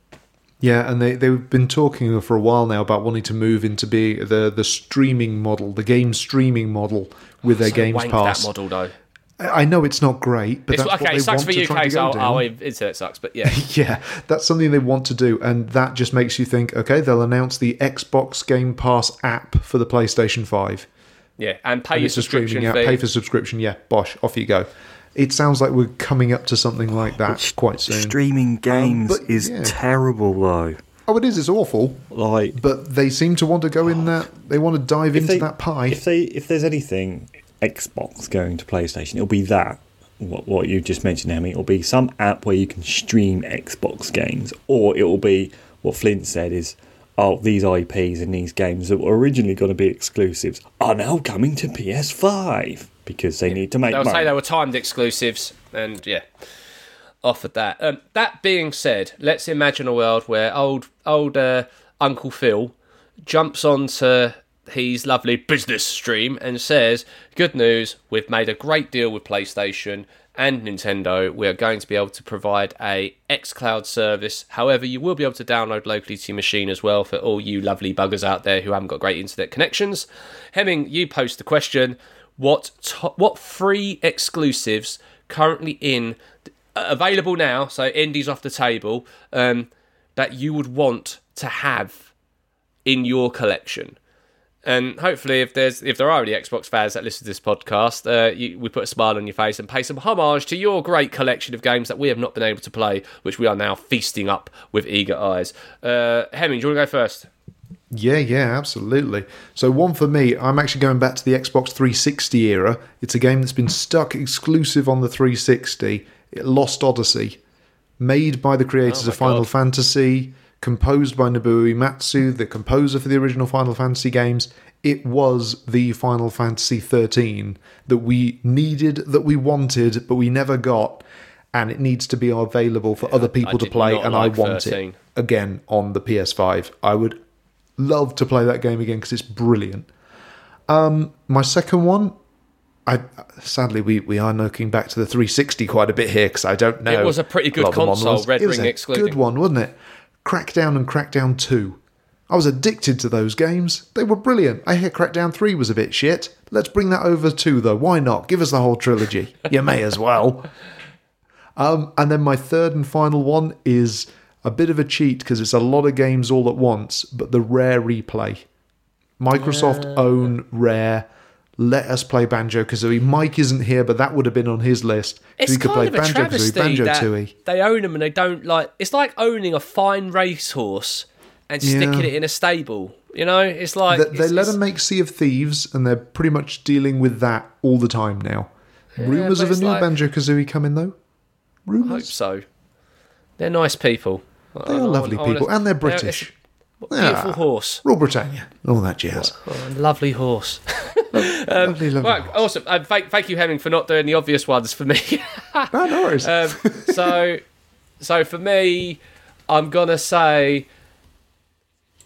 Speaker 5: Yeah, and they they've been talking for a while now about wanting to move into be the the streaming model, the game streaming model with their
Speaker 2: So
Speaker 5: Games Pass.
Speaker 2: that model though.
Speaker 5: I I know it's not great, but
Speaker 2: It's,
Speaker 5: that's what
Speaker 2: okay,
Speaker 5: they
Speaker 2: it sucks
Speaker 5: want
Speaker 2: for
Speaker 5: to try
Speaker 2: UK.
Speaker 5: to
Speaker 2: So
Speaker 5: go
Speaker 2: our,
Speaker 5: down.
Speaker 2: our internet sucks, but yeah.
Speaker 5: Yeah, that's something they want to do, and that just makes you think. Okay, they'll announce the Xbox Game Pass app for the PlayStation Five.
Speaker 2: Yeah, and pay
Speaker 5: And
Speaker 2: your subscription
Speaker 5: streaming app.
Speaker 2: fee.
Speaker 5: Pay for subscription. Yeah, bosh, off you go. It sounds like we're coming up to something like that quite soon.
Speaker 3: Streaming um, games
Speaker 5: but,
Speaker 3: is
Speaker 5: yeah.
Speaker 3: terrible though.
Speaker 5: oh, it is. It's awful,
Speaker 3: Like
Speaker 5: but they seem to want to go in oh. that. They want to dive into
Speaker 3: they-
Speaker 5: that pie.
Speaker 3: If they if there's anything Xbox going to PlayStation, it'll be that. What, what you just mentioned, Emmy. It'll be some app where you can stream Xbox games, or it will be what Flint said is, oh, these IPs and these games that were originally going to be exclusives are now coming to PS5 because they need to make
Speaker 2: They'll
Speaker 3: money.
Speaker 2: say they were timed exclusives, and yeah, offered that. Um, that being said, let's imagine a world where old old uh, Uncle Phil jumps onto his lovely business stream and says, "Good news, we've made a great deal with PlayStation." And Nintendo, we are going to be able to provide a xCloud service. However, you will be able to download locally to your machine as well for all you lovely buggers out there who haven't got great internet connections. Hemming, you post the question: What to- what free exclusives currently in available now? So indies off the table um, that you would want to have in your collection. And hopefully, if there's if there are any Xbox fans that listen to this podcast, uh, you, we put a smile on your face and pay some homage to your great collection of games that we have not been able to play, which we are now feasting up with eager eyes. Uh, Hemming, do you want to go first?
Speaker 5: Yeah, yeah, absolutely. So one for me, I'm actually going back to the Xbox 360 era. It's a game that's been stuck exclusive on the 360. It Lost Odyssey, made by the creators
Speaker 2: Oh
Speaker 5: of
Speaker 2: my
Speaker 5: Final Fantasy, composed by Nobuo Uematsu, the composer for the original Final Fantasy games. It was the Final Fantasy 13 that we needed, that we wanted, but we never got, and it needs to be available for other people to play, and
Speaker 2: like
Speaker 5: I want
Speaker 2: 13.
Speaker 5: it again on the PS5. I would love to play that game again because it's brilliant. Um, my second one, I sadly we, we are looking back to the 360 quite a bit here because I don't know.
Speaker 2: It was a pretty good
Speaker 5: lot of the modern
Speaker 2: console. Red
Speaker 5: it was
Speaker 2: Ring
Speaker 5: a
Speaker 2: excluding.
Speaker 5: Good one, wasn't it? Crackdown and Crackdown 2. I was addicted to those games. They were brilliant. I hear Crackdown 3 was a bit shit. Let's bring that over too, though. Why not? Give us the whole trilogy. you may as well. Um, and then my third and final one is a bit of a cheat because it's a lot of games all at once, but the Rare replay. Microsoft own Rare. Let us play Banjo Kazooie. Mike isn't here, but that would have been on his list.
Speaker 2: It's
Speaker 5: he could play Banjo Kazooie, Banjo Tooie.
Speaker 2: they own them and they don't like. It's like owning a fine racehorse and sticking
Speaker 5: Yeah.
Speaker 2: it in a stable. You know, it's like
Speaker 5: They, they
Speaker 2: it's-
Speaker 5: let them make Sea of Thieves, and they're pretty much dealing with that all the time now. Rumors of a new
Speaker 2: like-
Speaker 5: Banjo Kazooie coming though.
Speaker 2: I hope so. They're nice people.
Speaker 5: They are lovely people, and they're British.
Speaker 2: Beautiful
Speaker 5: Ah.
Speaker 2: horse.
Speaker 5: Rule Britannia, all that jazz.
Speaker 2: Oh, lovely horse.
Speaker 5: lovely, lovely.
Speaker 2: Right, awesome. Uh, thank, thank you, Hemming, for not doing the obvious ones for me.
Speaker 5: No, no worries.
Speaker 2: um, so, so for me, I'm gonna say,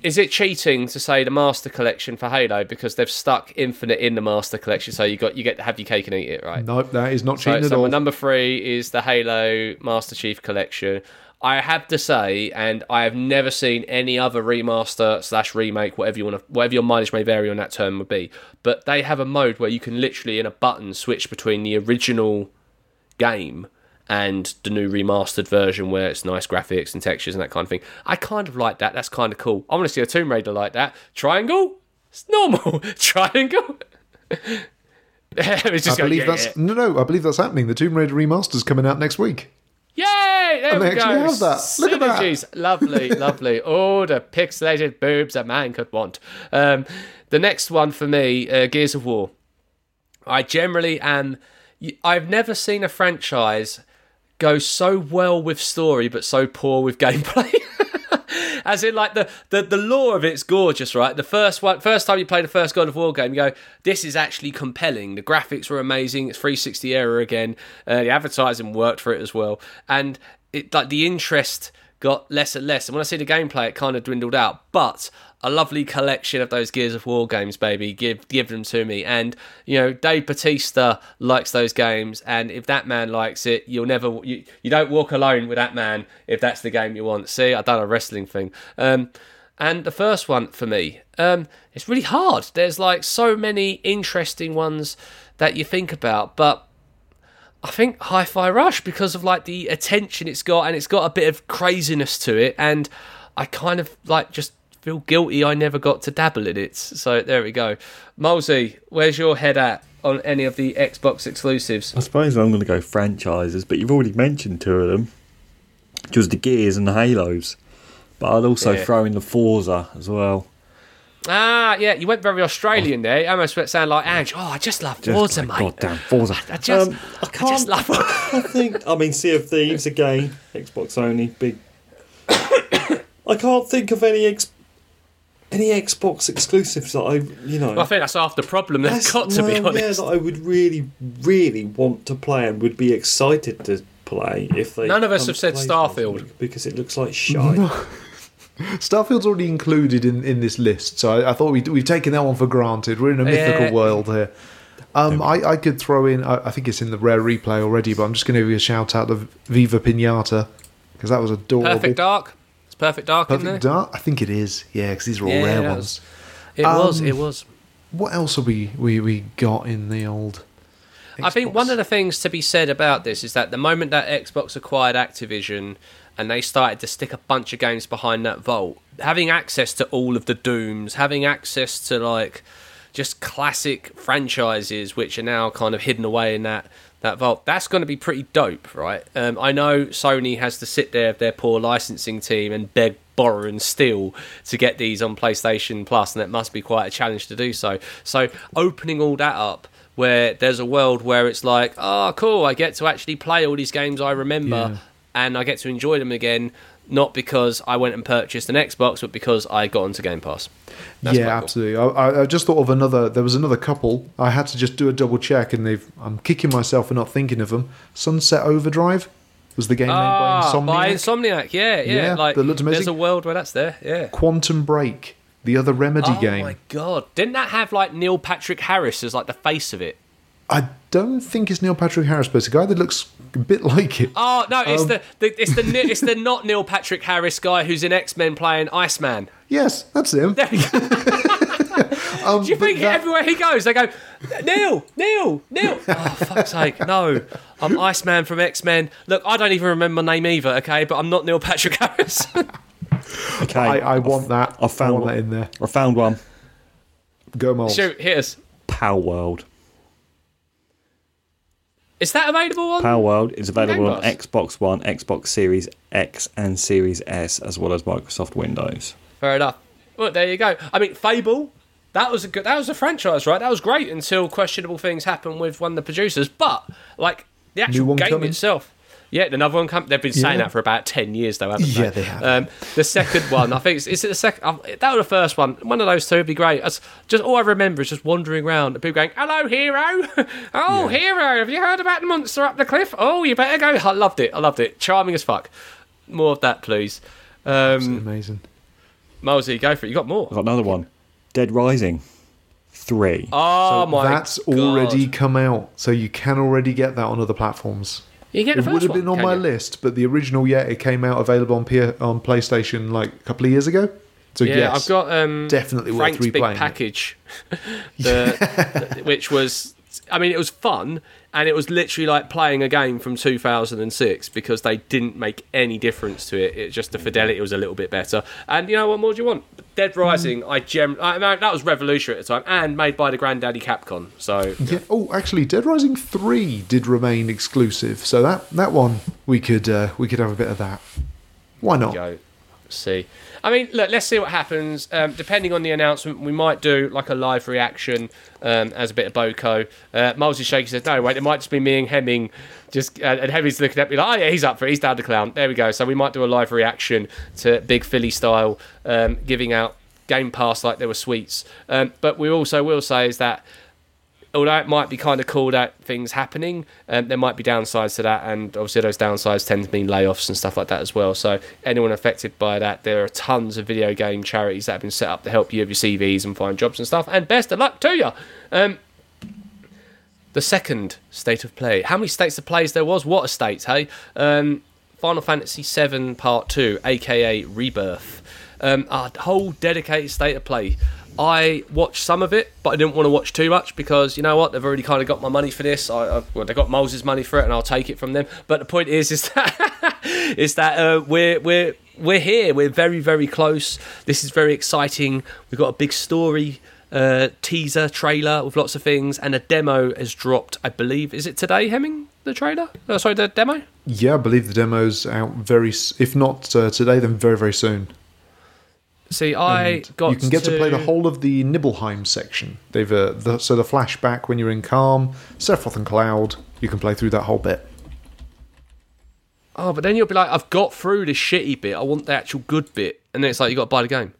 Speaker 2: is it cheating to say the Master Collection for Halo because they've stuck Infinite in the Master Collection, so you got you get to have your cake and eat it, right?
Speaker 5: nope, that is not cheating
Speaker 2: so
Speaker 5: at
Speaker 2: my
Speaker 5: all.
Speaker 2: number three is the Halo Master Chief Collection. I have to say, and I have never seen any other remaster slash remake, whatever you want to, whatever your mileage may vary on that term would be. But they have a mode where you can literally, in a button, switch between the original game and the new remastered version where it's nice graphics and textures and that kind of thing. I kind of like that. That's kind of cool. I want to see a Tomb Raider like that. Triangle? It's normal. Triangle?
Speaker 5: I
Speaker 2: just go,
Speaker 5: believe
Speaker 2: yeah,
Speaker 5: that's
Speaker 2: yeah.
Speaker 5: no, no. I believe that's happening. The Tomb Raider remaster's coming out next week.
Speaker 2: There
Speaker 5: And
Speaker 2: we
Speaker 5: they actually
Speaker 2: go.
Speaker 5: have that. Look at that.
Speaker 2: Lovely, lovely. All the pixelated boobs a man could want. Um, the next one for me, uh, Gears of War. I generally am. I've never seen a franchise go so well with story but so poor with gameplay. As in, like the, the the lore of it's gorgeous, right? The first one, first time you play the first God of War game, you go, "This is actually compelling." The graphics were amazing. It's 360 era again. Uh, the advertising worked for it as well, and it like the interest got less and less. And when I see the gameplay, it kind of dwindled out. But a lovely collection of those Gears of War games, baby. Give give them to me. And you know, Dave Batista likes those games, and if that man likes it, you'll never you, you don't walk alone with that man if that's the game you want. See, I've done a wrestling thing. Um, and the first one for me, um, it's really hard. There's like so many interesting ones that you think about, but I think Hi-Fi Rush because of like the attention it's got and it's got a bit of craziness to it and I kind of like just feel guilty I never got to dabble in it. So there we go. Molesy, where's your head at on any of the Xbox exclusives?
Speaker 3: I suppose I'm going to go franchises, but you've already mentioned two of them, Just the Gears and the Halos. But I'd also
Speaker 2: Yeah.
Speaker 3: throw in the Forza as well.
Speaker 2: Ah, yeah, you went very Australian there. You almost went sound like Ange. Oh, I just love
Speaker 3: Just
Speaker 2: Forza,
Speaker 3: like,
Speaker 2: mate.
Speaker 3: Goddamn Forza.
Speaker 2: I just,
Speaker 3: Um, I
Speaker 2: I
Speaker 3: can't.
Speaker 2: just love
Speaker 3: I think. I mean, Sea of Thieves again. Xbox only. Big. I can't think of any ex- any Xbox exclusives that I, you know.
Speaker 2: Well, I think that's half the problem. They've
Speaker 3: That's-
Speaker 2: got to be
Speaker 3: well, Yeah,
Speaker 2: honest.
Speaker 3: that I would really, really want to play and would be excited to play if they.
Speaker 2: None of us have said Starfield.
Speaker 3: because it looks like shite.
Speaker 5: Starfield's already included in, in this list, so I, I thought we'd, we've taken that one for granted. We're in a mythical
Speaker 2: Yeah.
Speaker 5: world here. Um, I, I could throw in, I, I think it's in the rare replay already, but I'm just going to give you a shout out to Viva Pinata because that was adorable.
Speaker 2: Perfect Dark. It's Perfect Dark in there.
Speaker 5: Perfect Dark? I think it is, yeah, because these are all
Speaker 2: Yeah,
Speaker 5: rare ones.
Speaker 2: was- It was.
Speaker 5: Um,
Speaker 2: It was.
Speaker 5: What else have we, we, we got in the old.
Speaker 2: I think one of the things to be said about this is that the moment that Xbox acquired Activision and they started to stick a bunch of games behind that vault, having access to all of the Dooms, having access to like just classic franchises which are now kind of hidden away in that that vault, that's going to be pretty dope, right? Um, I know Sony has to sit there with their poor licensing team and beg, borrow, and steal to get these on PlayStation Plus, and that must be quite a challenge to do so. So opening all that up where there's a world where it's like, oh, cool, I get to actually play all these games I remember
Speaker 5: Yeah.
Speaker 2: And I get to enjoy them again. not because I went and purchased an Xbox, but because I got onto Game Pass. That's
Speaker 5: yeah,
Speaker 2: cool.
Speaker 5: absolutely. I, I- just thought of another. There was another couple. I had to just do a double check, and they've. I'm kicking myself for not thinking of them. Sunset Overdrive was the game made by
Speaker 2: Ah,
Speaker 5: Insomniac.
Speaker 2: by Insomniac, yeah, yeah.
Speaker 5: Yeah,
Speaker 2: like
Speaker 5: that looked amazing.
Speaker 2: there's a world where that's there, yeah.
Speaker 5: Quantum Break, the other Remedy
Speaker 2: Oh
Speaker 5: game.
Speaker 2: Oh my god! Didn't that have like Neil Patrick Harris as like the face of it?
Speaker 5: I don't think it's Neil Patrick Harris, but it's a guy that looks a bit like it.
Speaker 2: Oh no, it's
Speaker 5: Um,
Speaker 2: the, the it's the it's the not Neil Patrick Harris guy who's in X Men playing Iceman.
Speaker 5: Yes, that's him.
Speaker 2: There we go.
Speaker 5: Um,
Speaker 2: Do you
Speaker 5: but
Speaker 2: think
Speaker 5: that-
Speaker 2: everywhere he goes, they go, Neil, Neil, Neil? Oh, fuck's sake, no. I'm Iceman from X Men. Look, I don't even remember my name either, okay? But I'm not Neil Patrick Harris.
Speaker 3: Okay,
Speaker 5: I, I want that.
Speaker 3: I found
Speaker 5: want
Speaker 3: one.
Speaker 5: that in there.
Speaker 3: I found one.
Speaker 5: Go Moles.
Speaker 2: Shoot, here's.
Speaker 3: Palworld.
Speaker 2: Is that available on?
Speaker 3: Palworld is available on Xbox One, Xbox Series X, and Series S, as well as Microsoft Windows.
Speaker 2: Fair enough. Well, there you go. I mean, Fable. That was a good. That was a franchise, right? That was great until questionable things happened with one of the producers. But like the actual game
Speaker 5: coming?
Speaker 2: itself. Yeah, another one come. They've been saying
Speaker 5: Yeah.
Speaker 2: that for about ten years, though, haven't they?
Speaker 5: Yeah, they have.
Speaker 2: Um, the second one, I think, is, is it the second? Uh, that was the first one. One of those two would be great. That's just all I remember is just wandering around and people going, "Hello, hero! oh, hero! Have you heard about the monster up the cliff? Oh, you better go." I loved it. I loved it. Charming as fuck. More of that, please. Um,
Speaker 5: Amazing.
Speaker 2: Mosey, go for it. You got more.
Speaker 3: I've got another one Dead Rising 3.
Speaker 2: Oh
Speaker 5: So
Speaker 2: my
Speaker 5: that's
Speaker 2: God.
Speaker 5: already come out, so you can already get that on other platforms.
Speaker 2: You get the
Speaker 5: It
Speaker 2: first
Speaker 5: would have
Speaker 2: one,
Speaker 5: been on my
Speaker 2: you?
Speaker 5: list, but the original, yeah, it came out available on P- on PlayStation like a couple of years ago. So
Speaker 2: Yeah,
Speaker 5: yes,
Speaker 2: I've got um,
Speaker 5: definitely worth
Speaker 2: Frank's big
Speaker 5: replaying it.
Speaker 2: package, the, which was, I mean, it was fun, and it was literally like playing a game from 2006 because they didn't make any difference to it. It just the fidelity was a little bit better. And you know what more do you want? Dead Rising, I gem, I that was revolutionary at the time, and made by the granddaddy Capcom. So
Speaker 5: Yeah. Oh, actually, Dead Rising Three did remain exclusive, so that that one we could uh, we could have a bit of that. Why not?
Speaker 2: go see. I mean, look, let's see what happens. Um, depending on the announcement, we might do like a live reaction um, as a bit of Boko. Uh, Miles is shaking says, no, wait, it might just be me and Hemming. Just uh, and Hemming's looking at me like, oh yeah, he's up for it. He's down to clown. There we go. So we might do a live reaction to Big Philly style, um, giving out Game Pass like there were sweets. Um, but we also will say is that although it might be kind of cool that things happening, um, there might be downsides to that, and obviously those downsides tend to mean layoffs and stuff like that as well. So anyone affected by that, there are tons of video game charities that have been set up to help you with your CVs and find jobs and stuff. And best of luck to you. Um, the second state of play. How many states of plays there was? What a state, hey? Um, Final Fantasy VII Part Two, aka Rebirth. Um, a whole dedicated state of play. I watched some of it, but I didn't want to watch too much because you know what? They've already kind of got my money for this. I, I well, they got Moses' money for it, and I'll take it from them. But the point is, is that is that uh, we're we're we're here. We're very very close. This is very exciting. We've got a big story uh, teaser trailer with lots of things, and a demo has dropped. I believe is it today, Hemming? The trailer? Oh, sorry, the demo.
Speaker 5: Yeah, I believe the demo's out very, if not uh, today, then very very soon.
Speaker 2: See, I
Speaker 5: And
Speaker 2: got
Speaker 5: you can get to... play the whole of the Nibelheim section. They've uh, the, so the flashback when you're in Kalm, Sephiroth and Cloud. You can play through that whole bit.
Speaker 2: Oh, but then you'll be like, I've got through this shitty bit. I want the actual good bit, and then it's like you got to buy the game.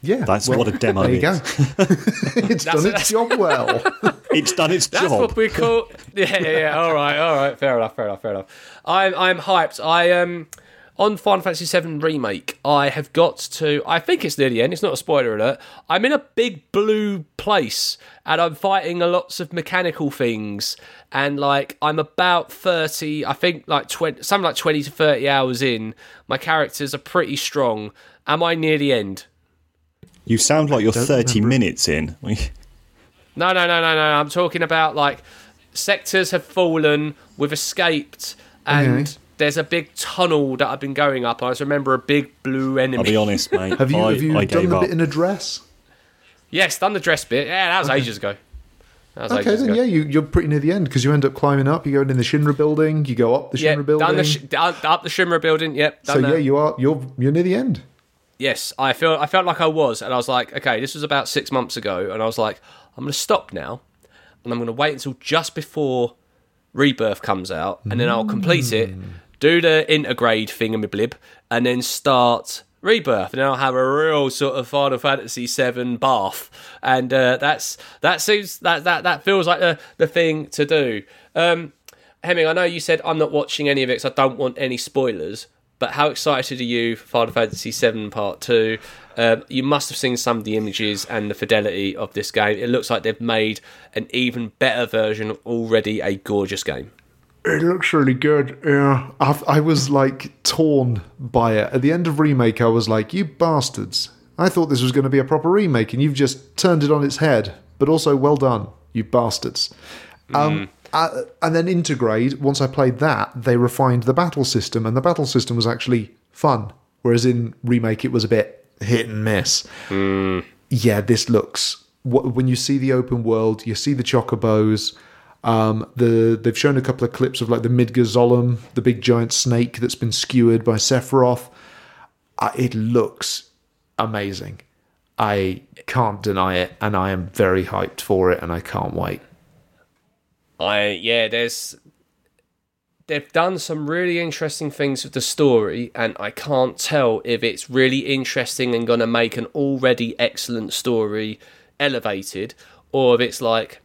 Speaker 5: Yeah,
Speaker 3: That's what a demo
Speaker 5: There you
Speaker 3: is.
Speaker 5: go. it's done
Speaker 2: That's-
Speaker 5: its job well.
Speaker 3: It's done its
Speaker 2: That's
Speaker 3: job.
Speaker 2: That's what we call. Yeah, yeah, yeah. All right, all right. Fair enough. Fair enough. Fair enough. I'm I'm hyped. I um on Final Fantasy VII remake. I have got to. I think it's near the end. It's not a spoiler alert. I'm in a big blue place and I'm fighting a lots of mechanical things. And like I'm about thirty. I think like twenty, something like twenty to thirty hours in. My characters are pretty strong. Am I near the end?
Speaker 3: You sound like you're 30
Speaker 5: remember.
Speaker 3: minutes in.
Speaker 2: No, no, no, no, no. I'm talking about like sectors have fallen, we've escaped, and
Speaker 5: Okay.
Speaker 2: There's a big tunnel that I've been going up. I just remember a big blue enemy.
Speaker 3: I'll be honest, mate.
Speaker 5: Have you
Speaker 3: I,
Speaker 5: have you
Speaker 3: I
Speaker 5: done the
Speaker 3: up.
Speaker 5: bit in a dress?
Speaker 2: Yes, done the dress bit. Yeah, that was ages ago. That was
Speaker 5: Okay,
Speaker 2: ages
Speaker 5: then
Speaker 2: ago.
Speaker 5: yeah, you, you're pretty near the end because you end up climbing up. You go in the Shinra building. You go up the
Speaker 2: Yeah,
Speaker 5: Shinra building.
Speaker 2: done the sh- down, up the Shinra building. Yep, done
Speaker 5: so
Speaker 2: that.
Speaker 5: yeah, you are you're you're near the end.
Speaker 2: Yes, I feel I felt like I was, and I was like, okay, this was about six months ago, and I was like, I'm going to stop now, and I'm going to wait until just before Rebirth comes out, and then I'll complete it. Hmm. Do the intergrade thingamablib, and then start Rebirth, and I'll have a real sort of Final Fantasy VII bath, and uh, that's that seems that that that feels like the the thing to do. Um, Hemming, I know you said I'm not watching any of it, because I don't want any spoilers. But how excited are you for Final Fantasy VII Part Two? Um, you must have seen some of the images and the fidelity of this game. It looks like they've made an even better version of already a gorgeous game.
Speaker 5: It looks really good. Yeah, I was like torn by it. At the end of remake, I was like, "You bastards! I thought this was going to be a proper remake, and you've just turned it on its head." But also, well done, you bastards. Um, uh, and then Intergrade. Once I played that, they refined the battle system, and the battle system was actually fun. Whereas in remake, it was a bit hit and miss. Yeah, this looks. When you see the open world, you see the chocobos. Um, the they've shown a couple of clips of like the Midgazolem, the big giant snake that's been skewered by Sephiroth. Uh, it looks amazing. I can't deny it, and I am very hyped for it, and I can't wait.
Speaker 2: I yeah, there's they've done some really interesting things with the story, and I can't tell if it's really interesting and going to make an already excellent story elevated, or if it's like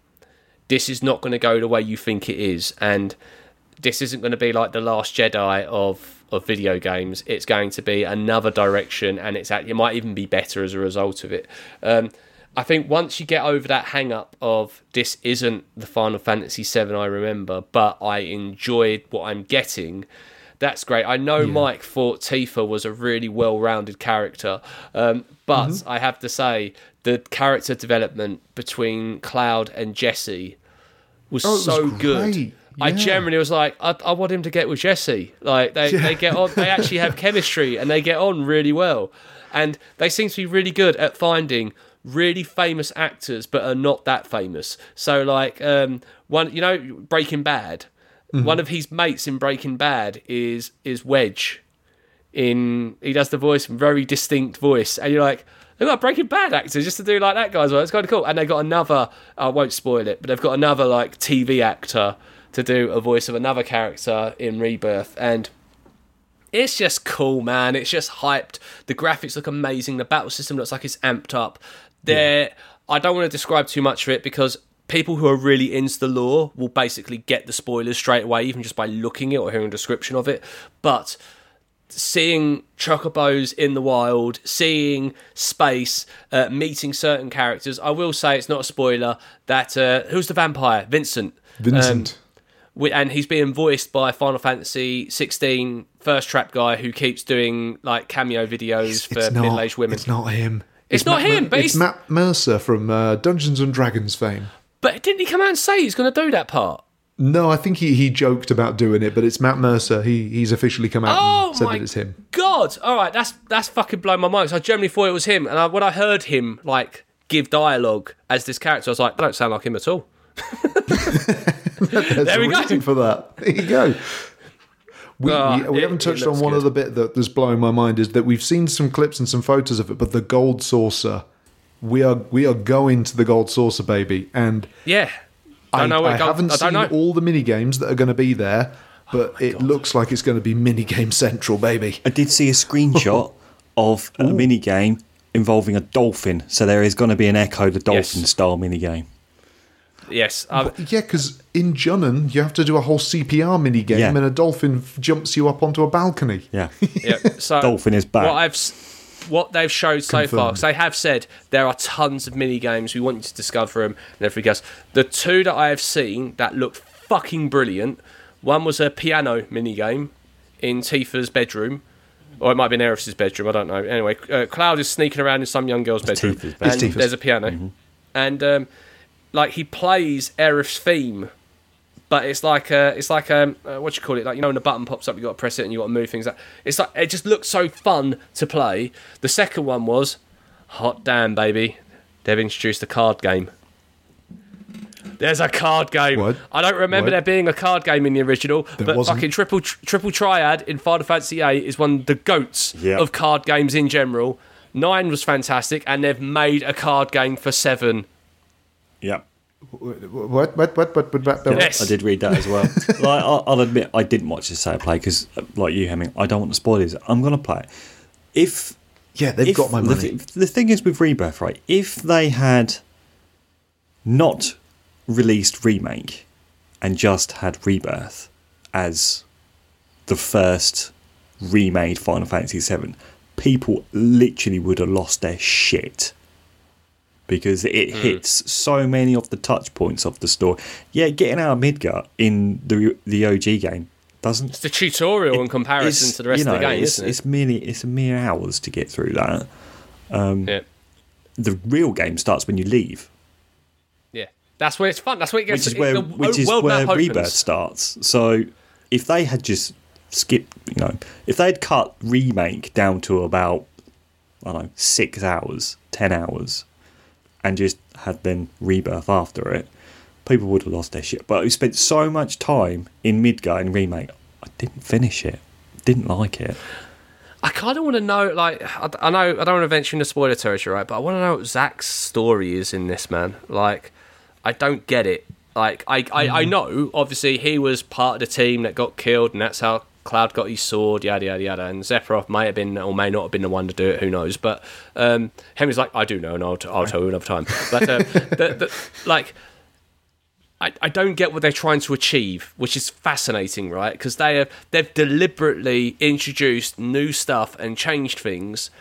Speaker 2: this is not going to go the way you think it is, and this isn't going to be like the Last Jedi of of video games. It's going to be another direction, and it's act- it might even be better as a result of it. Um, I think once you get over that hang up of this isn't the Final Fantasy VII I remember, but I enjoyed what I'm getting, that's great. I know Mike thought Tifa was a really well rounded character, um, but I have to say the character development between Cloud and Jesse was
Speaker 5: Oh, was
Speaker 2: so good.
Speaker 5: great.
Speaker 2: I generally was like, I, I want him to get with Jesse. Like they, they get on, they actually have chemistry and they get on really well, and they seem to be really good at finding really famous actors but are not that famous. So like um, one, you know, Breaking Bad. One of his mates in Breaking Bad is is Wedge. In he does the voice, very distinct voice, and you're like. They've got a Breaking Bad actor just to do like that guy as well. It's kind of cool. And they've got another, I won't spoil it, but they've got another like TV actor to do a voice of another character in Rebirth. And it's just cool, man. It's just hyped. The graphics look amazing. The battle system looks like it's amped up. There, I don't want to describe too much of it because people who are really into the lore will basically get the spoilers straight away, even just by looking it or hearing a description of it. But seeing chocobos in the wild, seeing space, uh, meeting certain characters, I will say it's not a spoiler. That uh, who's the vampire? Vincent.
Speaker 5: Vincent.
Speaker 2: Wi- and he's being voiced by Final Fantasy 16 first trap guy who keeps doing like cameo videos for middle-aged women.
Speaker 5: It's not him.
Speaker 2: It's not
Speaker 5: Matt
Speaker 2: him, but
Speaker 5: it's Matt Mercer from uh, Dungeons and Dragons fame.
Speaker 2: But didn't he come out and say he's going to do that part?
Speaker 5: No, I think he, he joked about doing it, but it's Matt Mercer. He he's officially come out
Speaker 2: Oh
Speaker 5: and said that it's him.
Speaker 2: god! All right, that's that's fucking blown my mind. 'cause I generally thought it was him, and I, when I heard him like give dialogue as this character, I was like, I don't sound like him at all. There we go.
Speaker 5: for that. There you go. We,
Speaker 2: ah,
Speaker 5: we, we
Speaker 2: it-
Speaker 5: haven't touched on one
Speaker 2: good.
Speaker 5: other bit that that's blowing my mind is that we've seen some clips and some photos of it, but the gold saucer, we are we are going to the gold saucer, baby, and
Speaker 2: Yeah,
Speaker 5: I,
Speaker 2: know.
Speaker 5: I haven't
Speaker 2: I
Speaker 5: seen
Speaker 2: know. Oh
Speaker 5: all the mini games that are going to be there, but it looks like it's going to be mini game central, baby.
Speaker 3: I did see a screenshot of a mini game involving a dolphin. So there is going to be an Ecco the Dolphin
Speaker 2: Yes.
Speaker 3: style mini game.
Speaker 2: Yes, um,
Speaker 5: Yeah, because in Junon you have to do a whole CPR mini game,
Speaker 3: Yeah.
Speaker 5: and a dolphin jumps you up onto a balcony.
Speaker 3: Yeah.
Speaker 2: yeah. So
Speaker 3: Dolphin is back.
Speaker 2: What I've s- what they've showed so far, because they have said there are tons of mini games. We want you to discover them and everything else. The two that I have seen that looked fucking brilliant. One was a piano mini game in Tifa's bedroom. Or it might be in Eris's bedroom, I don't know. Anyway, uh, Cloud is sneaking around in some young girl's bedroom.
Speaker 3: Tifa's
Speaker 2: and there's a piano. And um, like he plays Aerith's theme but it's like a, it's like um, uh, what you call it? Like you know, when a button pops up, you got to press it and you got to move things. Like it's like it just looks so fun to play. The second one was, hot damn baby, they've introduced a card game. There's a card game.
Speaker 5: What?
Speaker 2: I don't remember
Speaker 5: What?
Speaker 2: there being a card game in the original, but
Speaker 5: wasn't.
Speaker 2: fucking triple tr- triple triad in Final Fantasy VIII is one of the goats
Speaker 3: Yeah.
Speaker 2: of card games in general. Nine was fantastic, and they've made a card game for seven.
Speaker 3: yeah.
Speaker 5: What? What? What? What? what, what
Speaker 2: Yes.
Speaker 3: I did read that as well. like, I- I'll admit, I didn't watch the save play because, like you, Hemming, I don't want the spoilers. I'm going to play it. If
Speaker 5: Yeah, they've
Speaker 3: if
Speaker 5: got my
Speaker 3: the
Speaker 5: money.
Speaker 3: thi- The, thing is with Rebirth, right? If they had not released Remake and just had Rebirth as the first remade Final Fantasy VII, people literally would have lost their shit because it hmm. hits so many of the touch points of the story. Yeah, getting out of Midgar in the the OG game doesn't
Speaker 2: It's the tutorial in comparison to the rest
Speaker 3: you know,
Speaker 2: of the game,
Speaker 3: it's,
Speaker 2: isn't it?
Speaker 3: it's merely it's a mere hours to get through that.
Speaker 2: Um, yeah.
Speaker 3: The real game starts when you leave,
Speaker 2: Yeah. That's where it's fun. That's where it gets
Speaker 3: which is where
Speaker 2: the
Speaker 3: which is where
Speaker 2: map opens.
Speaker 3: Rebirth starts. So if they had just skipped, you know, if they'd cut remake down to about I don't know six hours, ten hours, and just had then Rebirth after it, people would have lost their shit. But we spent so much time in Midgar and remake, I didn't finish it, didn't like it.
Speaker 2: I kind of want to know, like, I, I know I don't want to venture into spoiler territory, right? But I want to know what Zack's story is in this, man. Like, I don't get it. Like, I, I, I mm. know, obviously, he was part of the team that got killed, and that's how Cloud got his sword, yada, yada, yada. And Sephiroth may have been, or may not have been the one to do it, who knows. But um, Henry's like, I do know, and I'll, t- I'll tell you another time. But, um, the, the, like, I, I don't get what they're trying to achieve, which is fascinating, right? Because they have they've deliberately introduced new stuff and changed things,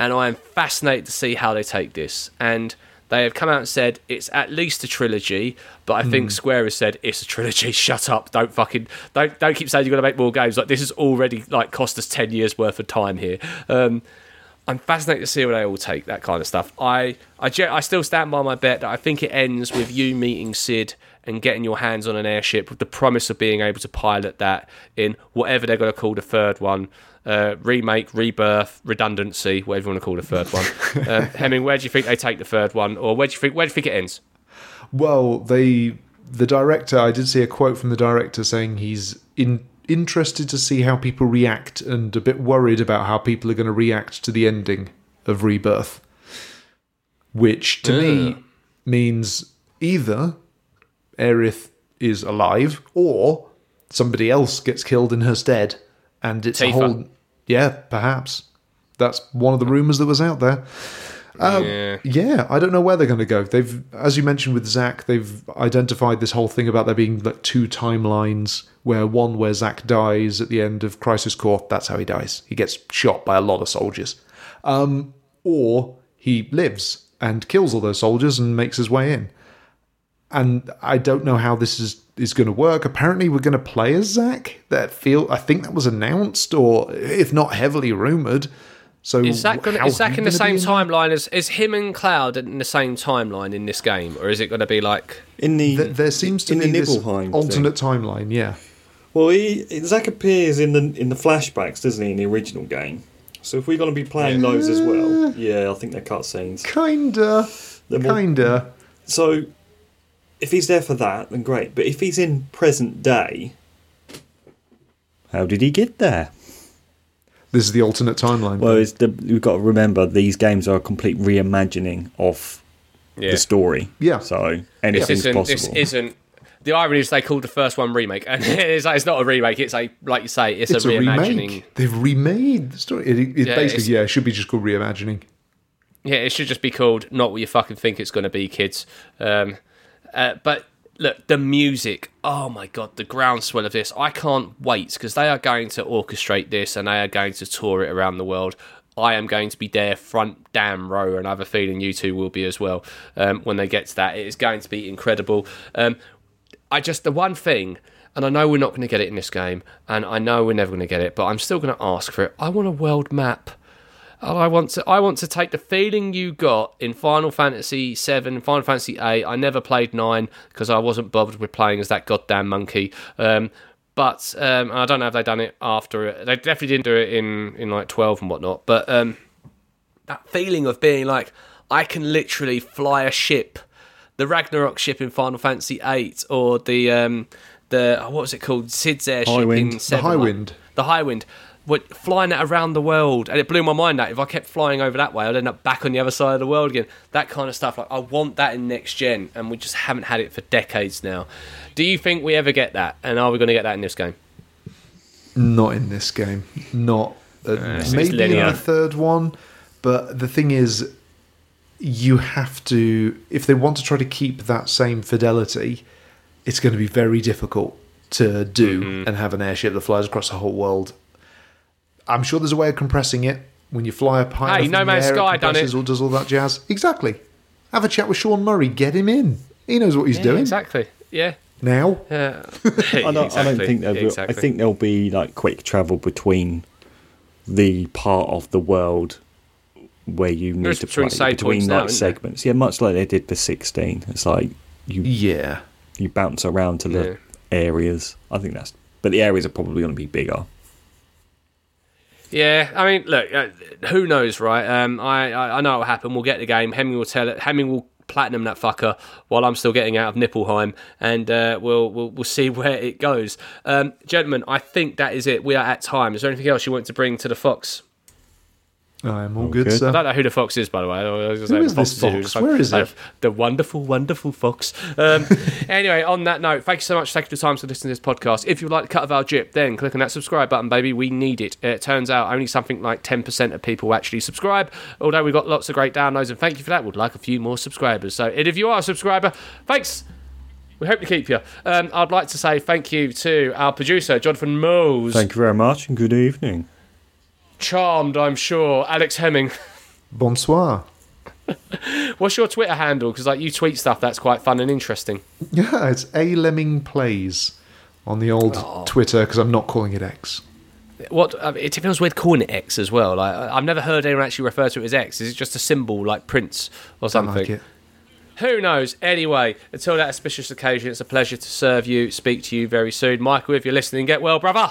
Speaker 2: and I am fascinated to see how they take this. And they have come out and said it's at least a trilogy, but I think Square has said it's a trilogy. Shut up! Don't fucking don't don't keep saying you're going to make more games. Like this has already like cost us ten years worth of time here. Um, I'm fascinated to see where they all take that kind of stuff. I, I, I still stand by my bet that I think it ends with you meeting Sid and getting your hands on an airship with the promise of being able to pilot that in whatever they're going to call the third one. Uh, remake, rebirth, redundancy, whatever you want to call the third one. um, Hemming, where do you think they take the third one, or where do you think where do you think it ends?
Speaker 5: Well, they the director. I did see a quote from the director saying he's in interested to see how people react and a bit worried about how people are going to react to the ending of Rebirth, which to me means either Aerith is alive or somebody else gets killed in her stead, and it's a whole yeah, perhaps that's one of the rumors that was out there.
Speaker 2: yeah.
Speaker 5: Yeah, I don't know where they're going to go. They've, as you mentioned with Zack, they've identified this whole thing about there being like two timelines. Where one where Zack dies at the end of Crisis Core, that's how he dies. He gets shot by a lot of soldiers, um, or he lives and kills all those soldiers and makes his way in. And I don't know how this is is going to work. Apparently, we're going to play as Zack. That feel I think that was announced, or if not heavily rumored. So
Speaker 2: Is Zack, gonna,
Speaker 5: how
Speaker 2: is
Speaker 5: Zack
Speaker 2: in the same
Speaker 5: there?
Speaker 2: timeline as is him and Cloud in the same timeline in this game, or is it going to be like
Speaker 3: In the
Speaker 5: Th- there seems to
Speaker 3: in
Speaker 5: be
Speaker 3: the
Speaker 5: this
Speaker 3: Nibelheim thing.
Speaker 5: alternate timeline. Yeah,
Speaker 3: Well, he, Zack appears in the in the flashbacks, doesn't he, in the original game? So if we're going to be playing those as well, yeah, I think they're cutscenes.
Speaker 5: kinda,
Speaker 3: They're more-
Speaker 5: kinda.
Speaker 3: So if he's there for that, then great. But if he's in present day, how did he get there?
Speaker 5: This is the alternate timeline.
Speaker 3: Well, it's the, we've got to remember these games are a complete reimagining of
Speaker 2: yeah.
Speaker 3: the story.
Speaker 5: Yeah.
Speaker 3: So
Speaker 2: This
Speaker 3: anything's
Speaker 2: isn't, this
Speaker 3: possible.
Speaker 2: isn't. The irony is they called the first one remake, and it's, like, it's not a remake. It's a like you say, it's,
Speaker 5: it's
Speaker 2: a
Speaker 5: a
Speaker 2: reimagining.
Speaker 5: remake. They've remade the story. It, it
Speaker 2: Yeah,
Speaker 5: basically, yeah, it should be just called reimagining.
Speaker 2: Yeah, it should just be called not what you fucking think it's going to be, kids. Um, uh, but look, the music. Oh my god, the groundswell of this. I can't wait because they are going to orchestrate this and they are going to tour it around the world. I am going to be there front damn row, and I have a feeling you two will be as well um, when they get to that. It is going to be incredible. Um, I just the one thing, and I know we're not going to get it in this game, and I know we're never going to get it, but I'm still going to ask for it. I want a world map. And I want to. I want to take the feeling you got in Final Fantasy VII, Final Fantasy VIII. I never played nine because I wasn't bothered with playing as that goddamn monkey. Um, but um, I don't know if they've done it after it. They definitely didn't do it in in like twelve and whatnot. But um, that feeling of being like I can literally fly a ship, the Ragnarok ship in Final Fantasy VIII, or the um, the oh, what was it called, Sid's airship in
Speaker 3: The
Speaker 2: Seven.
Speaker 5: Highwind.
Speaker 2: Like, the Highwind. What, flying that around the world, and it blew my mind that if I kept flying over that way, I'd end up back on the other side of the world again. That kind of stuff. Like I want that in next gen, and we just haven't had it for decades now. Do you think we ever get that? And are we going to get that in this game?
Speaker 5: Not in this game. Not uh,
Speaker 2: it's
Speaker 5: maybe in
Speaker 2: linear.
Speaker 5: the third one. But the thing is, you have to if they want to try to keep that same fidelity, it's going to be very difficult to do
Speaker 2: Mm-hmm.
Speaker 5: and have an airship that flies across the whole world. I'm sure there's a way of compressing it. When you fly up high,
Speaker 2: Hey, No
Speaker 5: the
Speaker 2: Man's
Speaker 5: air,
Speaker 2: Sky
Speaker 5: it
Speaker 2: done it.
Speaker 5: compresses or does all that jazz. Exactly. Have a chat with Sean Murray. Get him in. He knows what he's
Speaker 2: Yeah,
Speaker 5: doing
Speaker 2: exactly. Yeah.
Speaker 5: now.
Speaker 2: Yeah.
Speaker 3: I don't, I don't think there'll be,
Speaker 2: Exactly.
Speaker 3: I think there'll be like quick travel between the part of the world where you need
Speaker 2: There's
Speaker 3: to
Speaker 2: between
Speaker 3: play between
Speaker 2: points now,
Speaker 3: like
Speaker 2: isn't there?
Speaker 3: segments. Yeah, much like they did for sixteen. It's like you
Speaker 5: Yeah.
Speaker 3: you bounce around to the
Speaker 2: Yeah.
Speaker 3: areas. I think that's, but the areas are probably going to be bigger.
Speaker 2: Yeah, I mean, look, uh, who knows, right? Um, I, I I know what will happen. We'll get the game. Hemming will tell it. Hemming will platinum that fucker while I'm still getting out of Nibelheim, and uh, we'll, we'll we'll see where it goes. Um, gentlemen, I think that is it. We are at time. Is there anything else you want to bring to the Fox?
Speaker 5: I'm all good,
Speaker 3: good.
Speaker 5: sir.
Speaker 2: I don't know who the Fox is, by the way. I was gonna
Speaker 5: Who
Speaker 2: say
Speaker 5: is
Speaker 2: the
Speaker 5: this Fox?
Speaker 2: the
Speaker 5: Where is
Speaker 2: uh,
Speaker 5: it?
Speaker 2: The wonderful, wonderful Fox. Um, anyway, on that note, thank you so much for taking the time to listen to this podcast. If you'd like the cut of our jip, then click on that subscribe button, baby. We need it. It turns out only something like 10% of people actually subscribe, although we've got lots of great downloads, and thank you for that. We'd like a few more subscribers. So, and if you are a subscriber, thanks. We hope to keep you. Um, I'd like to say thank you to our producer, Jonathan Mose.
Speaker 3: Thank you very much and good evening.
Speaker 2: Charmed, I'm sure. Alex Hemming.
Speaker 5: Bonsoir.
Speaker 2: What's your Twitter handle? Because like you tweet stuff that's quite fun and interesting.
Speaker 5: Yeah, it's A Lemming Plays on the old
Speaker 2: Oh.
Speaker 5: Twitter because I'm not calling it X.
Speaker 2: What uh, it feels weird calling it X as well. Like I've never heard anyone actually refer to it as X. Is it just a symbol like Prince or something?
Speaker 5: like.
Speaker 2: Who knows? Anyway, until that auspicious occasion, it's a pleasure to serve you. Speak to you very soon, Michael. If you're listening, get well, brother.